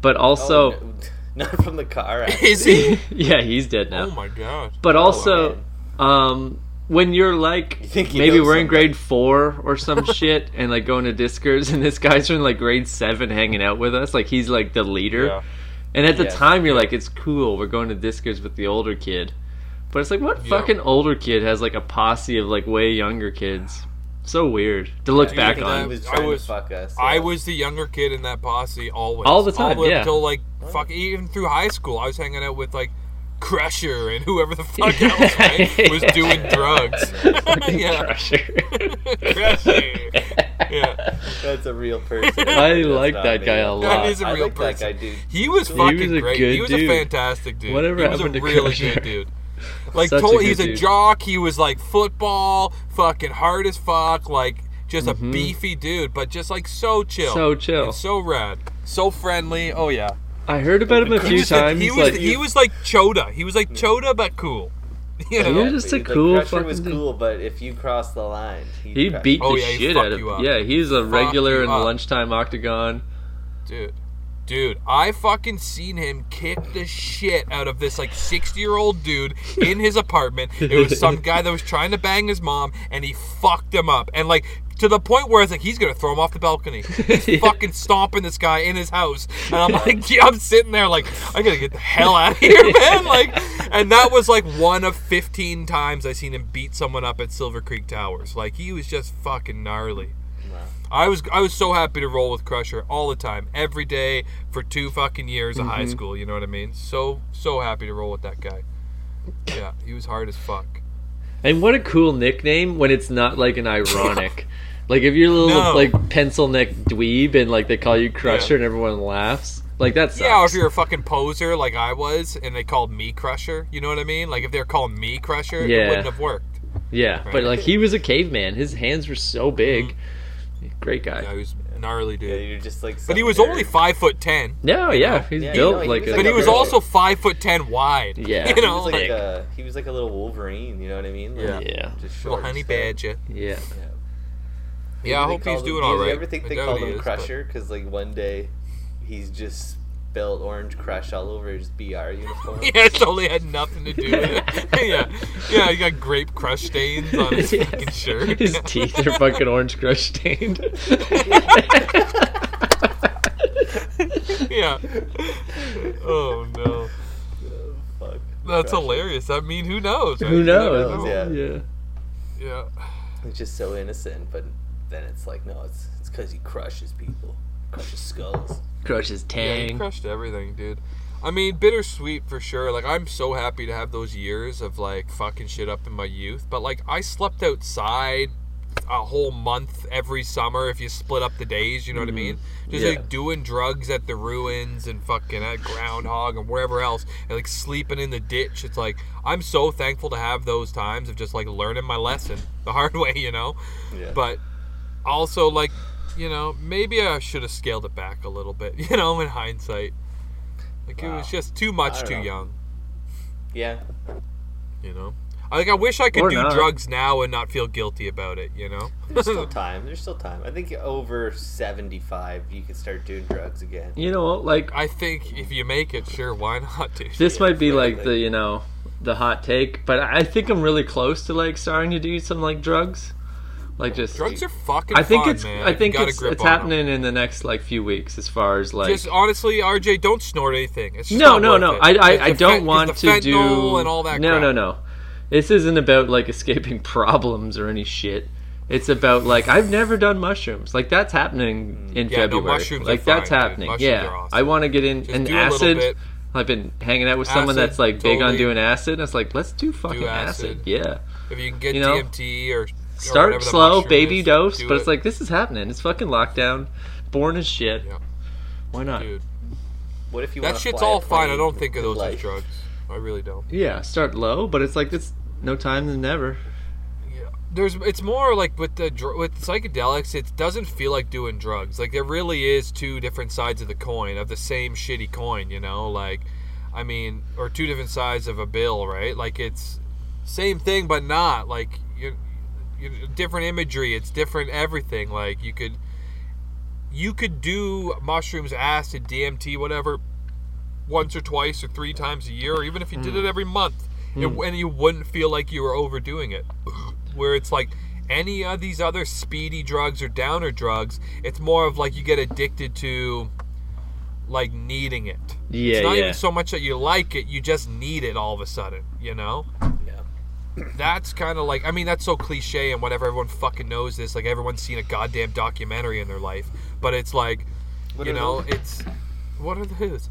But also Oh, not from the car. Is he? Yeah, he's dead now. Oh my god. but Oh, also man. um when you're like You think you maybe we're in grade four or some shit and like going to Discers and this guy's in like grade seven hanging out with us, like he's like the leader. Yeah. And at the Yes. time you're like, it's cool, we're going to Discers with the older kid. But it's like what Yeah. fucking older kid has like a posse of like way younger kids? So weird to look Dude, back on. He was I was- fuck us. I was the younger kid in that posse always. All the time, All the way yeah. until like fuck even through high school. I was hanging out with like Crusher and whoever the fuck else right, was doing drugs. yeah. Crusher. Crusher. Yeah. That's a real person. I That's like that me. guy a lot. That is a I real like person. that guy, dude. He was He fucking was a great. good he was dude. a fantastic dude. Whatever he was a happened to really Crusher? good dude. Like Such a told, good he's a jock. He was like football, fucking hard as fuck, like just a Mhm. beefy dude, but just like so chill, So chill. and so rad, so friendly. Oh yeah, I heard about him a he few was, times. he was like he was like Choda. He was like Choda, but cool. You know? He was just a Like, cool Crusher was fucking dude. cool, but if you cross the line, he'd he crush beat you. Oh, the yeah, shit out of you up. Yeah, he's a Fuck regular in the lunchtime octagon. dude. Dude, I fucking seen him kick the shit out of this like 60 year old dude in his apartment. It was some guy that was trying to bang his mom and he fucked him up. And like to the point where it's like he's gonna throw him off the balcony. He's Yeah. fucking stomping this guy in his house. And I'm like, yeah, I'm sitting there like, I gotta get the hell out of here, man. Like and that was like one of 15 times I seen him beat someone up at Silver Creek Towers. Like he was just fucking gnarly. I was I was so happy to roll with Crusher all the time, every day for two fucking years of high Mm-hmm. school. You know what I mean? So so happy to roll with that guy. Yeah, he was hard as fuck. And what a cool nickname when it's not like an ironic. Like if you're a little No. like pencil neck dweeb and like they call you Crusher Yeah. and everyone laughs. Like that's. Yeah, or if you're a fucking poser like I was, and they called me Crusher, you know what I mean? Like if they're calling me Crusher, Yeah. it wouldn't have worked. yeah, but like he was a caveman. His hands were so big. Great guy. Yeah, he was gnarly, dude. Yeah, dude. you're just like. But he was nerd. only five foot ten. No, yeah, he's Yeah, you built know, he like was a. But he was Really? also five foot ten wide. Yeah. you He know, He was like, like, a, he was like a little Wolverine. You know what I mean? Like, Yeah. Yeah. Just little honey and stuff. badger. Yeah. Yeah. Yeah, I They hope he's called doing all right. all Do you ever think I they doubt called he him is, but- Crusher? Because like one day, he's just spelled Orange Crush all over his BR uniform. Yeah, it totally had nothing to do with it. yeah, yeah, he got grape crush stains on his Yeah. fucking shirt. His teeth are fucking orange crush stained. yeah. Oh no, oh, Fuck. that's Crusher. hilarious. I mean, who knows? right? Who knows? know. Yeah. yeah. Yeah. It's just so innocent, but then it's like, no, it's it's because he crushes people, crushes skulls. Crushes Yeah, he crushed everything, dude. I mean, bittersweet for sure. Like, I'm so happy to have those years of like fucking shit up in my youth. But like, I slept outside a whole month every summer if you split up the days. You know what I mean? Mm-hmm. Just Yeah. like doing drugs at the ruins and fucking at Groundhog and wherever else, and like sleeping in the ditch. It's like I'm so thankful to have those times of just like learning my lesson the hard way. You know Yeah. but also like you know maybe i should have scaled it back a little bit you know in hindsight like it was just too much too know. young yeah. you know I like i wish i could Or do not. drugs now and not feel guilty about it you know There's still time. There's still time. I think over 75, you can start doing drugs again. You know, like i think if you make it sure why not dude this might be like the you know the hot take, but I think I'm really close to like starting to do some like drugs, like just. drugs are fucking I think fun, it's man, I think it's it's happening in the next like few weeks as far as like just honestly rj don't snort anything it's just no no no it. I I, I don't fent- want to do and all that no crap. no no this isn't about like escaping problems or any shit it's about like I've never done mushrooms like that's happening in Mm. Yeah, no, February mushrooms are like that's fine, happening yeah awesome. I want to get in Just an do acid. I've been hanging out with someone that's like big on doing acid and it's like let's do fucking acid. acid. yeah if you can get You know, dmt or start slow baby is, dose do but it's like this is happening it's fucking lockdown born as shit Yeah. why not dude What if you That shit's all fine. I don't think of with those as drugs. I really don't. yeah start low but it's like it's no time than never Yeah. There's it's more like with the with psychedelics, it doesn't feel like doing drugs. Like there really is two different sides of the coin of the same shitty coin. You know, like I mean, or two different sides of a bill, right? Like it's same thing but not. Like you, you different imagery. It's different everything. Like you could you could do mushrooms, acid, DMT, whatever, once or twice or three times a year, or even if you did it mm. every month, it, mm. and you wouldn't feel like you were overdoing it. Where it's like any of these other speedy drugs or downer drugs, it's more of like you get addicted to like needing it. Yeah, it's not yeah. even so much that you like it, you just need it all of a sudden, you know? That's kind of like I mean that's so cliche and whatever everyone fucking knows this like everyone's seen a goddamn documentary in their life but it's like What you know those? it's what are those?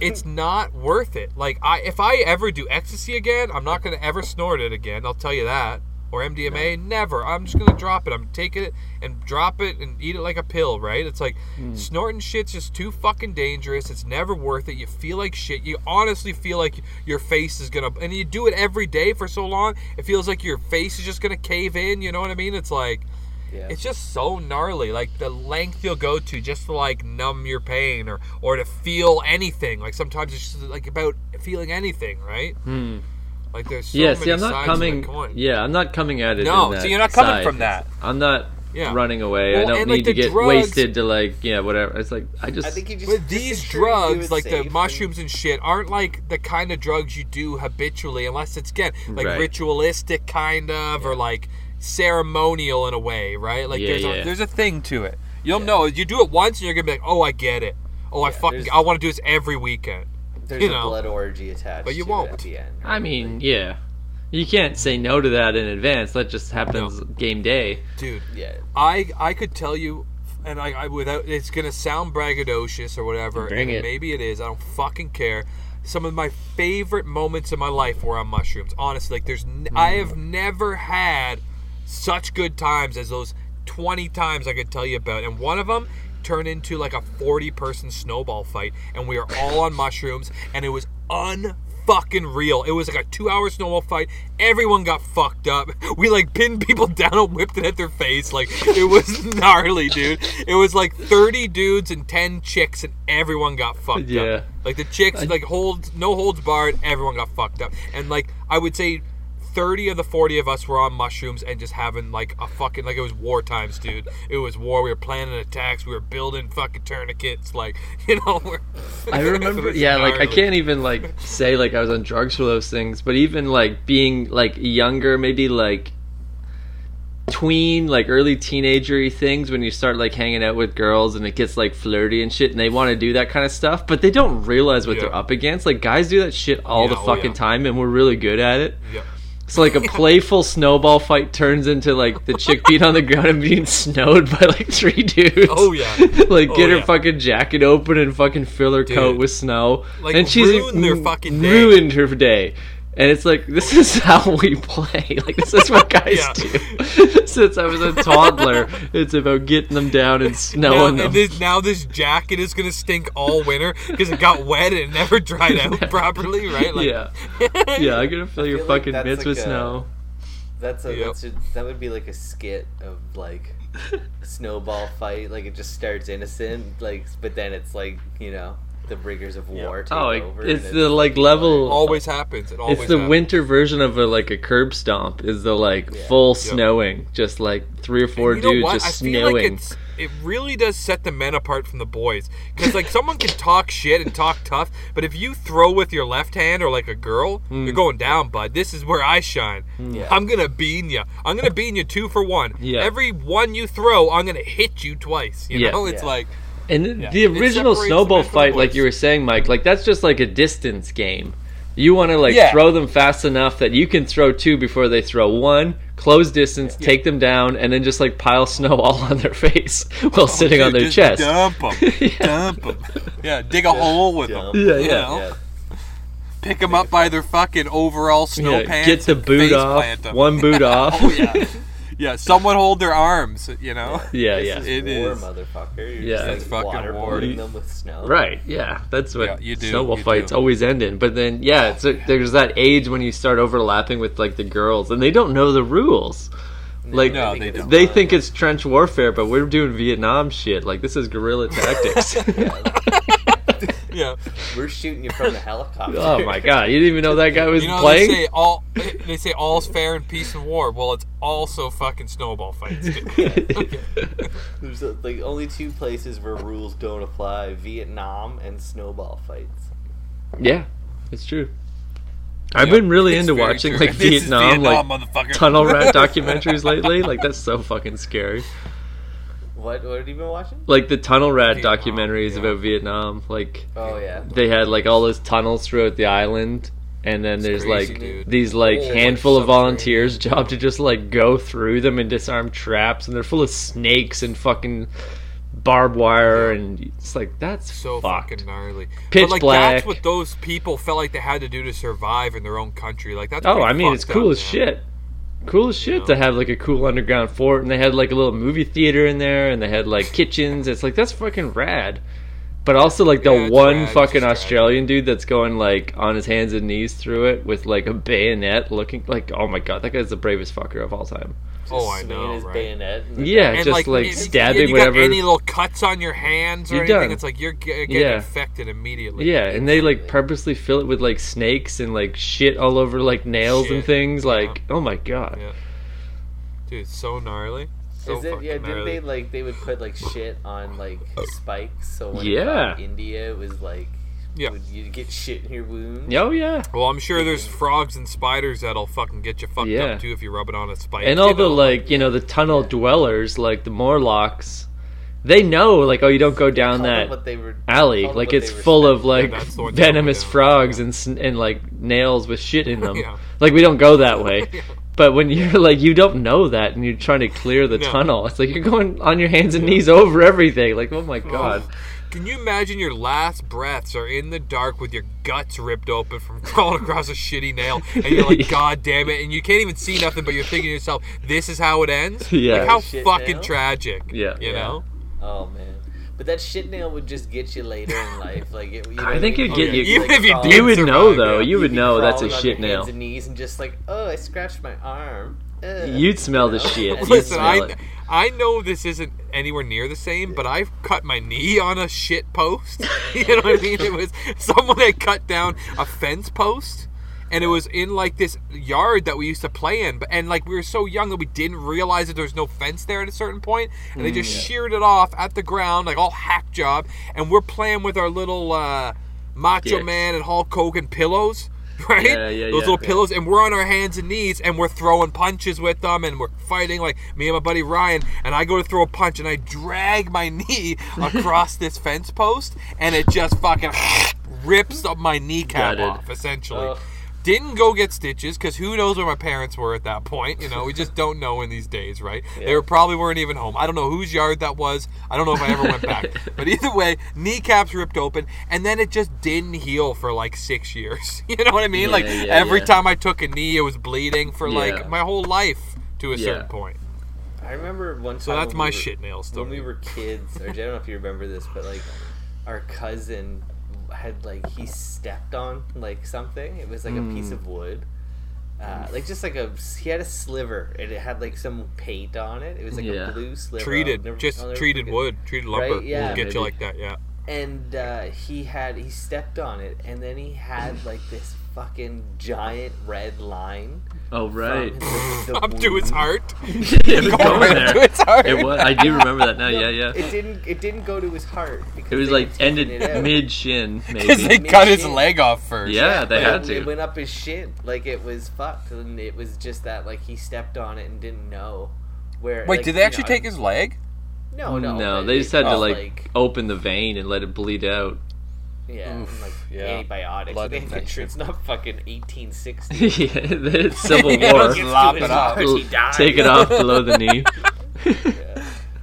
It's not worth it. Like I if I ever do ecstasy again I'm not gonna ever snort it again I'll tell you that or MDMA never. I'm just gonna drop it. I'm taking it and drop it and eat it like a pill right? It's like snorting shit's just too fucking dangerous. It's never worth it. You feel like shit. You honestly feel like your face is gonna and you do it every day for so long it feels like your face is just gonna cave in you know what I mean? It's like Yeah. it's just so gnarly. Like the length you'll go to just to like numb your pain or or to feel anything. Like sometimes it's just like about feeling anything right? Hmm. Like there's so yeah, many see, I'm not sides coming. to the coin Yeah, I'm not coming at it. No, in that so you're not coming side. from that. I'm not Yeah. running away. I don't and, need like, to get drugs- wasted to like, yeah, whatever. It's like I just. I think you just But just these make sure you do drugs, like the mushrooms and shit, aren't like the kind of drugs you do habitually, unless it's again like Right. ritualistic kind of, or like ceremonial in a way, right? Like Yeah, there's yeah. a there's a thing to it. You'll know you do it once, and you're gonna be like, oh, I get it. Oh, I fucking there's- I want to do this every weekend. There's you a know. blood orgy attached. But you to won't. It at the end. I mean, yeah, you can't say no to that in advance. That just happens game day. Dude, Yeah. I I could tell you, and I, I without it's gonna sound braggadocious or whatever, Bring and it. maybe it is. I don't fucking care. some of my favorite moments in my life were on mushrooms. Honestly, like there's I have mm. never had such good times as those 20 times I could tell you about. And one of them turned into like a 40 person snowball fight and we were all on mushrooms and it was unfucking real. It was like a 2 hour snowball fight. Everyone got fucked up. We like pinned people down and whipped it at their face. Like it was gnarly, dude. It was like 30 dudes and 10 chicks and everyone got fucked Yeah. up. Like the chicks, like hold, no holds barred. Everyone got fucked up, and like I would say, thirty of the forty of us were on mushrooms and just having like a fucking like it was war times, dude. It was war. We were planning attacks. We were building fucking tourniquets. Like you know, we're, I remember, yeah, like I can't even like say like I was on drugs for those things, but even like being like younger, maybe like tween, like early teenagery things when you start like hanging out with girls and it gets like flirty and shit, and they want to do that kind of stuff, but they don't realize what Yeah. they're up against. Like guys do that shit all Yeah, the oh, fucking yeah. time, and we're really good at it. Yeah. So like a playful snowball fight turns into like the chick being on the ground and being snowed by like three dudes. Oh, yeah. like Oh, get her yeah. fucking jacket open and fucking fill her coat with snow. Like, and she's ruin their fucking day. ruined her day. And it's like this is how we play. Like this is what guys Yeah. do. Since I was a toddler, it's about getting them down and Now, snowing them. and this, now this jacket is gonna stink all winter because it got wet and it never dried out properly, right? Like, yeah, yeah. I'm gonna fill your feel like fucking that's mitts like with a- snow. That's a Yep. that's a, that would be like a skit of like a snowball fight. Like it just starts innocent, like but then it's like you know the rigors of war take Oh, it- over. it's and the like level. always happens. It always It's the happens. winter version of a like a curb stomp. Is the like Yeah. full Yep. snowing, just like three or four And you know dudes what? just I feel like snowing. it's it really does set the men apart from the boys because like someone can talk shit and talk tough, but if you throw with your left hand or like a girl, Mm. you're going down, bud. This is where I shine. Yeah. I'm gonna bean you. I'm gonna bean you two for one. Yeah. Every one you throw, I'm gonna hit you twice. You Yeah. know, it's Yeah. like And the- Yeah. the original snowball men from fight, like you were saying, Mike, like that's just like a distance game. You want to like Yeah. throw them fast enough that you can throw two before they throw one. Close distance, take them down, and then just like pile snow all on their face while oh, sitting on their just chest. Dump them. Yeah. Dump them. Yeah, dig a hole with Jump. them. Yeah, yeah. Pick them up by their fucking overall snow Yeah, pants. get the boot off, one boot oh, off. oh yeah, yeah. Someone hold their arms. You know. Yeah, This yeah. is It war, is. motherfucker. You're Yeah. just, It's fucking war. waterboarding them with snow. Right, yeah, that's what Yeah, you do, snowball you fights do. always end in. But then, yeah, oh, it's a, there's that age when you start overlapping with like the girls, and they don't know the rules. Like No, think they it's don't. they think it's trench warfare, but we're doing Vietnam shit. Like this is guerrilla tactics. Yeah. We're shooting you from the helicopter. oh my god, you didn't even know that guy was You know playing. they say all they say all's fair in peace and war. Well, it's also fucking snowball fights. dude. There's uh, like only two places where rules don't apply: Vietnam and snowball fights. yeah, it's true. I've Yep, been really into watching true. like Vietnam, Vietnam, like tunnel rat documentaries lately. Like that's so fucking scary. What? What have you been watching? Like the tunnel rat Vietnam, documentaries yeah. about Vietnam. Like Oh yeah. they had like all those tunnels throughout the island and then there's crazy, like dude. these oh, like Oh, like handful of subterranean. volunteers job to just like go through them and disarm traps and they're full of snakes and fucking barbed wire and it's like that's so fucked. fucking gnarly. Pitch but like black. that's what those people felt like they had to do to survive in their own country. Like that's oh i mean it's cool up, as man. shit cool as shit to have like a cool underground fort and they had like a little movie theater in there and they had like kitchens. It's like that's fucking rad but also like the Yeah, one rad, fucking just rad. australian dude that's going like on his hands and knees through it with like a bayonet looking like oh my god that guy's the bravest fucker of all time Oh, I know, his right? bayonet. Yeah, back. just like if- if stabbing you got whatever- any little cuts on your hands or You're anything, done. it's like you're getting Yeah. infected immediately. Yeah, and they like purposely fill it with like snakes and like shit all over like nails and Shit, things. yeah. Like, oh my god. Yeah. Dude, so gnarly. So Is it? fucking Yeah. Didn't they like they would put like shit on like spikes so when it Yeah. got India it was like Yeah. would you get shit in your wounds? Oh yeah. Well, I'm sure there's frogs and spiders that'll fucking get you fucked Yeah. up too if you rub it on a spike. And all the like, you know, the tunnel dwellers, like the Morlocks, they know like, oh, you don't go down that what they were alley. Like it's they were full of like that's the one venomous frogs yeah. and and like nails with shit in them. Yeah. Like we don't go that way. But when you're like you don't know that and you're trying to clear the No. tunnel, it's like you're going on your hands and knees over everything. Like oh my god. Can you imagine your last breaths are in the dark with your guts ripped open from crawling across a shitty nail, and you're like, God damn it, and you can't even see nothing, but you're thinking to yourself, this is how it ends. Yeah. Like how Shit fucking nail? tragic. Yeah. You Yeah. know. Oh man. But that shit nail would just get you later in life. Like it, you know I what think mean? it'd get you- yeah. Even if you did You would know though. You you'd know that's a shit nail. Hands and knees and just like, oh, I scratched my arm. Ugh. You'd smell the You know? shit. You'd Listen, smell I it. I know this isn't anywhere near the same, but I've cut my knee on a shit post. you know what I mean? It was someone had cut down a fence post. And it was in like this yard that we used to play in, but and like we were so young that we didn't realize that there was no fence there at a certain point, and they just Mm. sheared it off at the ground, like all hack job. And we're playing with our little uh, Macho Dicks. Man and Hulk Hogan pillows, right? Yeah, yeah, Those yeah. little pillows, and we're on our hands and knees, and we're throwing punches with them, and we're fighting like me and my buddy Ryan. And I go to throw a punch, and I drag my knee across this fence post, and it just fucking rips up my kneecap off, essentially. Ugh. Didn't go get stitches because who knows where my parents were at that point. You know, we just don't know in these days, right? They Yeah. were probably weren't even home. I don't know whose yard that was. I don't know if I ever went back. But either way, kneecaps ripped open, and then it just didn't heal for like six years. You know what I mean? Yeah, like yeah, every yeah. time I took a knee, it was bleeding for Yeah. like my whole life to a Yeah. certain point. I remember one time. So that's my we were- shit nail When we were kids, or I don't know if you remember this, but like our cousin had like he stepped on like something. It was like a piece Mm. of wood. Uh, like just like a he had a sliver and it had like some paint on it. It was like Yeah. a blue sliver. Treated, never- just treated forget. wood, treated lumber Right, yeah. will get Maybe. you like that. Yeah. and uh, he had he stepped on it and then he had like this fucking giant red line Oh right. the, the Up to his heart. it was going right up to its heart. It was. I do remember that now. No, Yeah, yeah. It didn't. It didn't go to his heart. Because It was like ended mid shin, Because they Mid cut his leg off first. Yeah, they had it- to. It went up his shin. Like it was fucked, and it was just that like he stepped on it and didn't know where. Wait, like, did they actually know, take his leg? No, no, no, but they just had to was, like, open the vein and let it bleed out. Yeah, Oof, like yeah. antibiotics. Blood They make sure infection. it's not fucking 1860. yeah, it's Civil Yeah, War. just lop it off. heart. Take it off below the knee.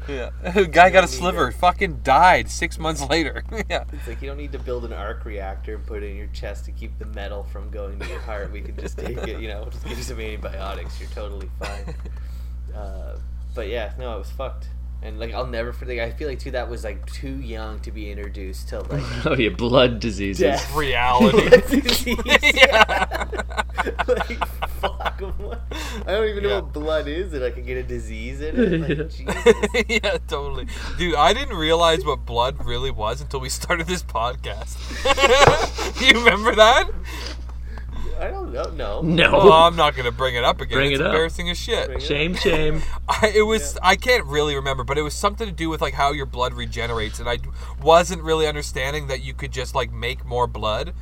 Yeah. Yeah. Guy got a sliver. it. Fucking died six months later. yeah. It's like you don't need to build an arc reactor and put it in your chest to keep the metal from going to your heart. We can just take it, you know, just give you some antibiotics. You're totally fine. Uh, but yeah, no, it was fucked. And like I'll never forget. I feel like too that was like too young to be introduced to like oh yeah, blood diseases. death. Reality. disease. Yeah. like fuck. What? I don't even know what blood is, and I can get a disease in it. Like, Jesus. yeah, totally. Dude, I didn't realize what blood really was until we started this podcast. you remember that? I don't know. No. No. Well, I'm not going to bring it up again. Bring it's it up. embarrassing as shit. Bring it Shame, shame. I, it was I can't really remember, but it was something to do with like how your blood regenerates, and I wasn't really understanding that you could just like make more blood.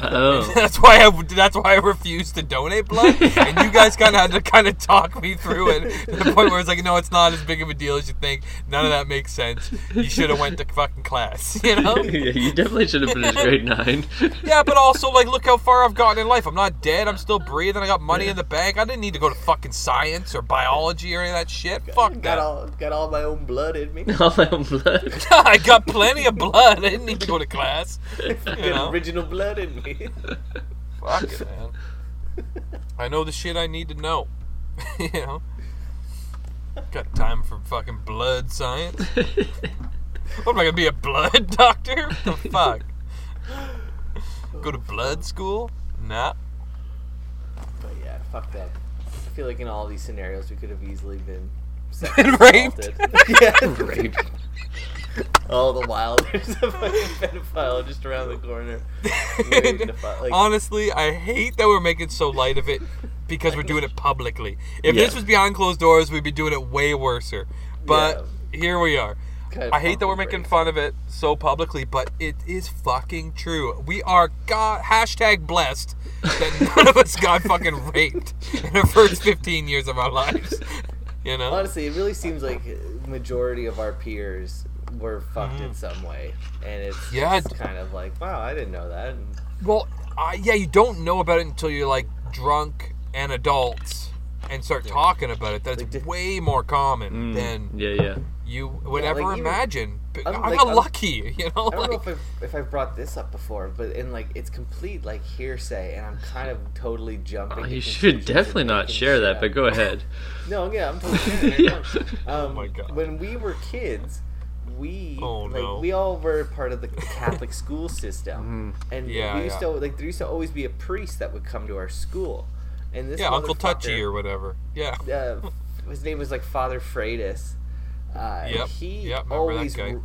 Oh. That's why I that's why I refused to donate blood, and you guys kind of had to kind of talk me through it to the point where it's like, no, it's not as big of a deal as you think. None of that makes sense. You should have went to fucking class, you know? yeah, you definitely should have finished grade nine. Yeah, but also like, look how far I've gotten in life. I'm not dead. I'm still breathing. I got money in the bank. I didn't need to go to fucking science or biology or any of that shit. Fuck got that. all got all my own blood in me. All my own blood. I got plenty of blood. I didn't need to go to class. You Got know? original blood in me. Fuck it, man. I know the shit I need to know. you know? Got time for fucking blood science. What am I gonna be a blood doctor? What the fuck? Go to blood school? Nah. But yeah, fuck that. I feel like in all these scenarios we could have easily been Been raped? yeah. Raped. All the while there's a fucking pedophile just around the corner. fi- like- Honestly, I hate that we're making so light of it because we're doing it publicly. If Yeah. this was behind closed doors, we'd be doing it way worser. But here we are. Kind of I hate that we're making fun of it so publicly, but it is fucking true. We are god hashtag blessed that none of us got fucking raped in the first 15 years of our lives. You know? Honestly, it really seems like majority of our peers were fucked in Mhm. some way, and it's Yeah, just kind of like, wow, I didn't know that. And Well, uh, yeah, you don't know about it until you're like drunk and adults and start talking about it. That Like, did- way more common Mm, than yeah, yeah. you would Yeah, ever like, imagine I I'm, like, I'm- lucky, you know. I don't know if I've, if I've brought this up before, but in like it's complete like hearsay, and I'm kind of totally jumping. Oh, you should definitely not share that, up. but go ahead. No, yeah, I'm totally sharing. Yeah. Um, Oh my God. When we were kids, we Oh, like no. we all were part of the Catholic school system, and Yeah, we used yeah. to like there used to always be a priest that would come to our school, and this yeah, Uncle Touchy or whatever. Yeah. uh, his name was like Father Freitas. Uh, Yep, He yep, remember that always, guy.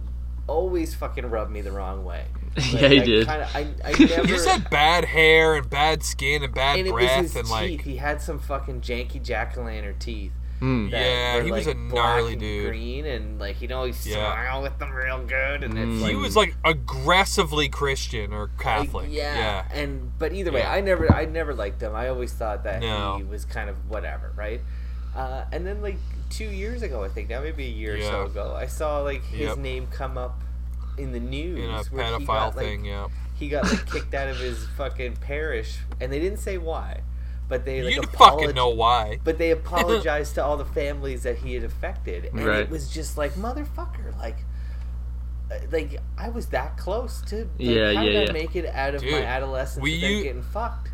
always fucking rubbed me the wrong way. Yeah, he I did. Kinda, I, I never. He just had bad hair and bad skin and bad and it was breath his and teeth. like He had some fucking janky jack o' lantern teeth. That Yeah, were, he was like, a black gnarly and dude. Green and like he'd always Yeah. smile with them real good, and Mm. it's he was like aggressively Christian or like, Catholic. yeah. yeah. And but either way, Yeah. I never, I never liked him. I always thought that No. he was kind of whatever, right? Uh, and then like two years ago, I think now maybe a year or so ago, I saw like his Yep. name come up in the news In a where he pedophile got, like, thing, yeah. he got like kicked out of his fucking parish, and they didn't say why, but they like you apolog- fucking know why. But they apologized to all the families that he had affected, and Right. it was just like motherfucker, like, uh, like I was that close to. Like, Yeah, how yeah, did I make it out of my adolescence without u- getting fucked?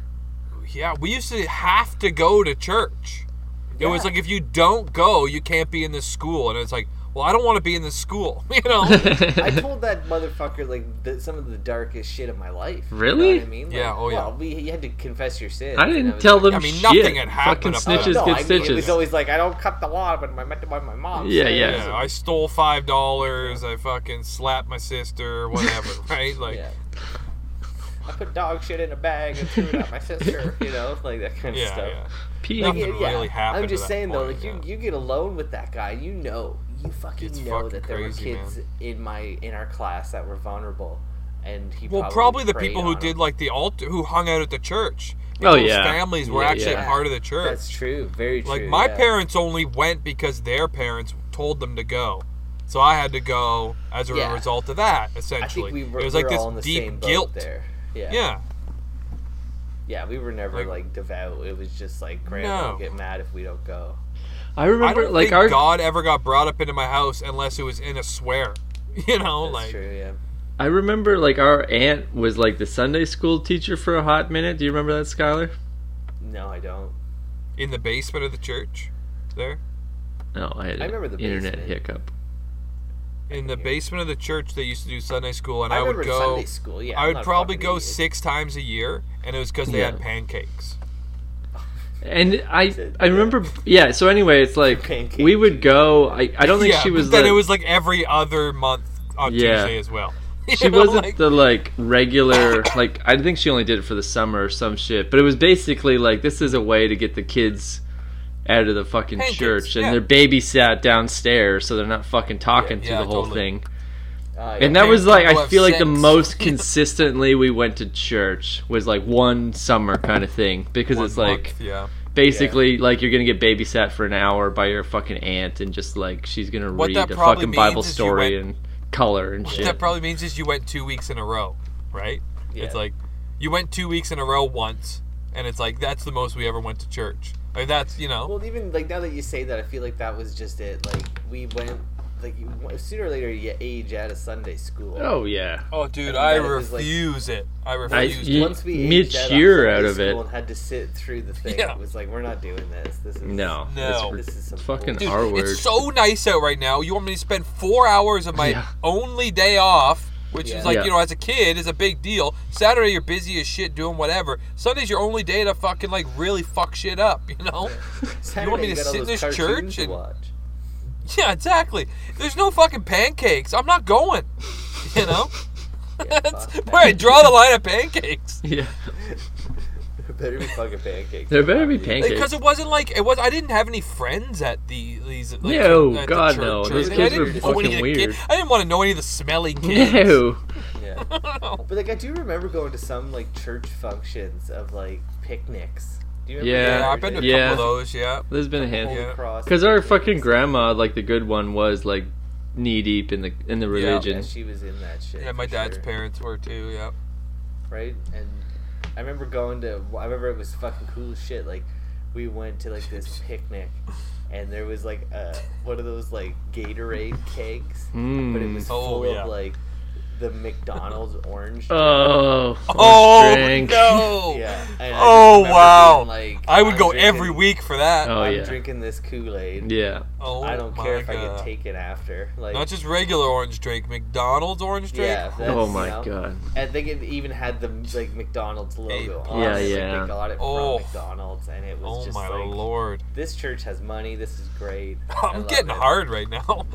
Yeah, we used to have to go to church. It was like if you don't go, you can't be in this school, and it's like, well, I don't want to be in this school, you know. I told that motherfucker like the, some of the darkest shit of my life. You know Really? what I mean? Yeah, oh, yeah. Well, we, you had to confess your sins. I didn't was tell like- them I mean, shit. nothing had Fucking happened up snitches there. no, get I mean, stitches. it was always like I don't cut the law, but I meant to buy my mom. Yeah, yeah. Yeah, I stole five dollars. I fucking slapped my sister, whatever, right? Like, yeah. I put dog shit in a bag and threw it at my sister. You know, like that kind of yeah, stuff. yeah. Pee- Nothing Yeah, really happened I'm to just that saying though, point, like you, you get alone with that guy, you know, you fucking It's know fucking that there crazy, were kids man. in my in our class that were vulnerable, and he Well, probably, probably the people who on did like the altar, who hung out at the church. Oh, yeah. families were Yeah, actually yeah. part of the church. That's true, very true. like my yeah. parents only went because their parents told them to go. So I had to go as a Yeah. result of that. I Essentially, think we were, it was like we're this all in the deep same boat guilt. there. Yeah. Yeah, Yeah, we were never Like- like, devout. It was just like grandma No. will get mad if we don't go. I I remember don't like think our God ever got brought up into my house unless it was in a swear. You know, That's like true, yeah. I remember like our aunt was like the Sunday school teacher for a hot minute. Do you remember that, Skylar? No, I don't. in the basement of the church. There, No, I had I remember the internet basement. hiccup. in the basement of the church, they used to do Sunday school, and I I, would go. Sunday school. Yeah, I would probably go idiot. six times a year, and it was because they Yeah. had pancakes. And I I remember yeah, so anyway, it's like Pancake we would go I, I don't think yeah, she was but then the, it was like every other month on Yeah. Tuesday as well. You she know, wasn't like- the like regular like I think she only did it for the summer or some shit. But it was basically like this is a way to get the kids out of the fucking Pancakes, church and yeah. they're babysat downstairs so they're not fucking talking Yeah, through yeah, the whole totally. thing. Uh, And that was like I feel like the most consistently we went to church was like one summer kind of thing because one it's like month, yeah. basically like you're gonna get babysat for an hour by your fucking aunt and just like she's gonna What read that a fucking Bible means is you story went- and color and What shit. that probably means is you went two weeks in a row, right? Yeah. It's like you went two weeks in a row once, and it's like that's the most we ever went to church. Like that's you know. Well, even like now that you say that, I feel like that was just it. Like we went, like you, sooner or later you age out of Sunday school. oh yeah. Oh, dude, And I then it like- refuse it. I I- refuse you- it. Once we mid aged out, of out of it. and had to sit through the thing, Yeah. it was like we're not doing this. This is No. No. This is some Fucking bullshit. Dude, R word. it's so nice out right now. You want me to spend four hours of my Yeah. only day off, which Yeah. is like, Yeah. you know, as a kid is a big deal. Saturday you're busy as shit doing whatever. Sunday's your only day to fucking like really fuck shit up, you know? Saturday, want me to sit in this church and- watch. Yeah, exactly. There's no fucking pancakes. I'm not going. You know? Yeah, That's where I draw the line at pancakes. Yeah. There better be fucking pancakes. There better be pancakes. Because it wasn't like it was. I didn't have any friends at the these. Like, No, at the God, church no. or Those. I kids were didn't fucking of the kid- weird. I didn't want to know any of the smelly kids. No. Yeah. But like I do remember going to some like church functions of like picnics. Do you Yeah. Yeah, I've been to a Yeah. couple of those. Yeah. There's been a Holy handful. Yeah. Because our fucking grandma, like the good one, was like knee deep in the in the religion. Yeah, she was in that shit. Yeah, my dad's sure. parents were too. Yeah. right? And I remember going to. I remember it was fucking cool shit. Like we went to like this picnic, and there was like uh, one of those like Gatorade kegs, Mm. but it was Oh, full yeah. of like the McDonald's orange. Oh, Oh drink. no! Yeah. Oh wow! being like, I would I'm go drinking- every week for that. Oh, I'm yeah. drinking this Kool Aid. Yeah. oh I don't my care if I get taken after. Like, Not just regular orange drink, McDonald's orange drink. yeah. that's, Oh you my know, god. I think it even had the like McDonald's logo on Yeah, it. yeah. Like, they got it Oh. from McDonald's, and it was Oh just my like, lord! this church has money. This is great. I I'm getting it. hard right now.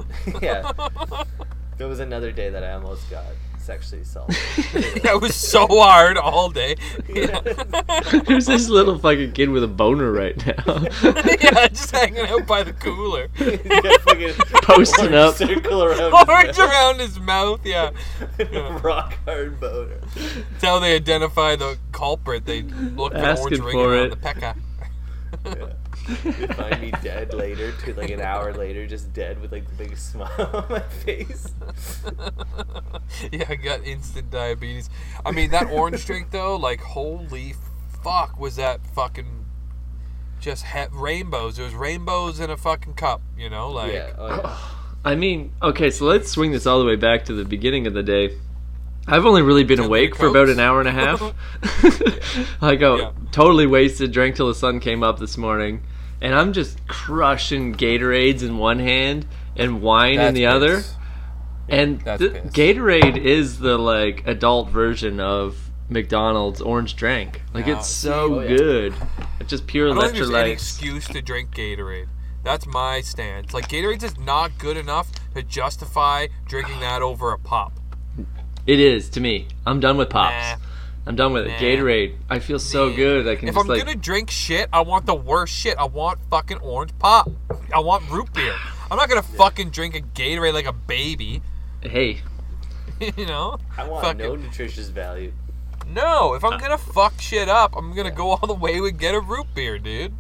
Yeah. There was another day that I almost got sexually assaulted. that was so hard all day. Yeah. There's this little fucking kid with a boner right now. yeah, just hanging out by the cooler. Yeah, fucking Posting orange up. circle around Orange his around his mouth, yeah. Yeah. Rock hard boner. That's how they identify the culprit. They look for the Asking orange ring for around it. the pecker. Yeah. They find me dead later, to like an hour later, just dead with like the biggest smile on my face. yeah, I got instant diabetes. I mean, that orange drink though, like holy fuck, was that fucking just ha- rainbows? It was rainbows in a fucking cup, you know, like yeah. Oh, yeah. I mean, okay, so let's swing this all the way back to the beginning of the day. I've only really been awake for about an hour and a half. I go oh, Yeah. totally wasted, drank till the sun came up this morning, and I'm just crushing Gatorades in one hand and wine in That's the other. piss. And th- Gatorade is the like adult version of McDonald's orange drink. Like Yeah, it's oh, so oh, yeah. good. It's just pure I don't think there's electrolytes. excuse to drink Gatorade. That's my stance. Like Gatorade's is not good enough to justify drinking that over a pop. It is to me. I'm done with pops. Nah. I'm done with it. Nah. Gatorade. I feel so Nah. good. I can If just I'm like gonna drink shit, I want the worst shit. I want fucking orange pop. I want root beer. I'm not gonna fucking drink a Gatorade like a baby. hey, you know? I want Fuck no it. nutritious value. No, if I'm uh. gonna fuck shit up, I'm gonna go all the way and get a root beer, dude.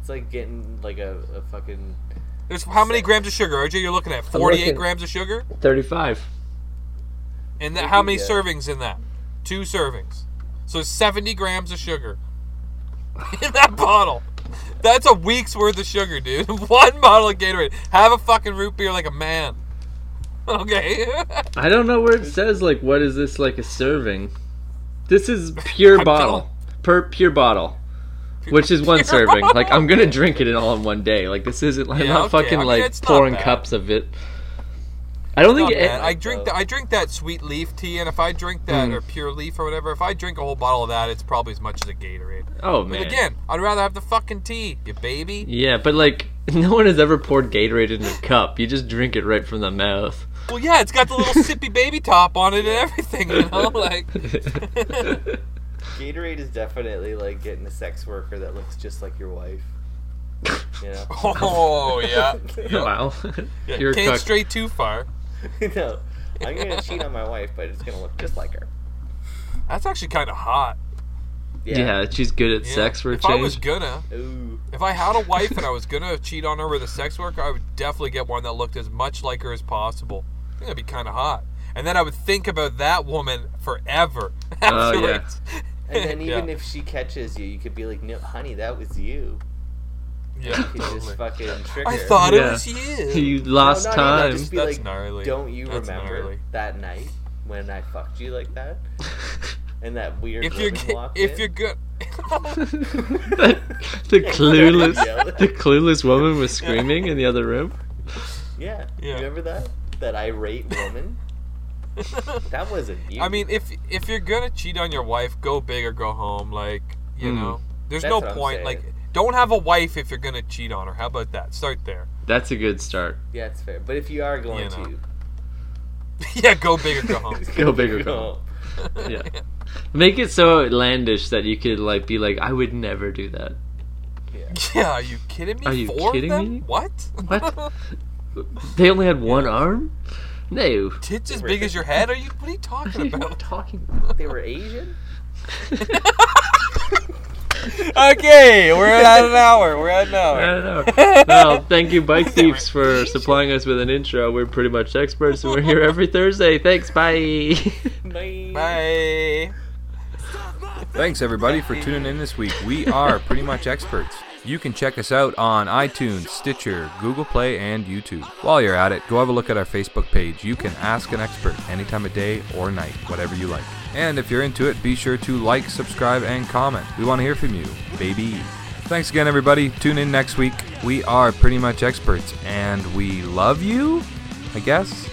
It's like getting like a, a fucking. There's how many grams of sugar, RJ? You're looking at 48 looking- grams of sugar, 35. And that, how many servings in that? Two servings. So 70 grams of sugar in that bottle. That's a week's worth of sugar, dude. One bottle of Gatorade. Have a fucking root beer like a man. Okay. I don't know where it says like what is this like a serving. This is pure bottle. Per pure bottle. Which is one Pure serving. Like. I'm gonna drink it in all in one day. Like this isn't. Yeah, I'm not okay. fucking I mean, like pouring cups of it. I don't think it. I drink that. I drink that sweet leaf tea, and if I drink that Mm. or pure leaf or whatever, if I drink a whole bottle of that, it's probably as much as a Gatorade. Oh But man. again, I'd rather have the fucking tea, you baby. Yeah, but like no one has ever poured Gatorade in a cup. You just drink it right from the mouth. Well, yeah, it's got the little sippy baby top on it and everything, you know, like. Gatorade is definitely like getting a sex worker that looks just like your wife. You know? Oh yeah. yeah. wow. Yeah, Pure Can't cuck. stray too far. no. I'm gonna cheat on my wife, but it's gonna look just like her. That's actually kind of hot. Yeah. she's good at Yeah. sex for a if I was change. gonna, Ooh. if I had a wife and I was gonna cheat on her with a sex worker, I would definitely get one that looked as much like her as possible. I think that'd be kind of hot. And then I would think about that woman forever Oh, yeah. afterwards. And then even Yeah. if she catches you, you could be like, "No, honey, that was you." Yeah, You could just fucking trick. I thought it Yeah. was you. you lost not even that, time. Just be That's like, gnarly. Don't you That's remember gnarly. that night when I fucked you like that? And that weird if you're woman g- walked if in? you're good, the clueless, the clueless woman was screaming in the other room. yeah, Yeah. remember that that irate woman? that wasn't you. I mean, if if you're gonna cheat on your wife, go big or go home. Like you Mm. know, there's That's no what I'm point. saying. Like, don't have a wife if you're gonna cheat on her. How about that? Start there. That's a good start. yeah, it's fair. But if you are going You know. to yeah, go big or go home. Go big or go Yeah. Make it so outlandish that you could like be like, I would never do that. Yeah, yeah, are you kidding me? Are you Four kidding of them? me? What? What? They only had one arm? No. Tits as big as your head? Are you? What are you talking What are you about? talking about? They were Asian. okay, we're at an hour. We're at an I hour. don't know. Well, thank you, Bike Thieves, for supplying us with an intro. We're pretty much experts, and we're here every Thursday. Thanks. Bye. Bye. Bye. Thanks everybody for tuning in this week. We are pretty much experts. You can check us out on iTunes, Stitcher, Google Play, and YouTube. While you're at it, go have a look at our Facebook page. You can ask an expert any time of day or night, whatever you like. And if you're into it, be sure to like, subscribe, and comment. We want to hear from you, baby. Thanks again, everybody. Tune in next week. We are pretty much experts, and we love you, I guess.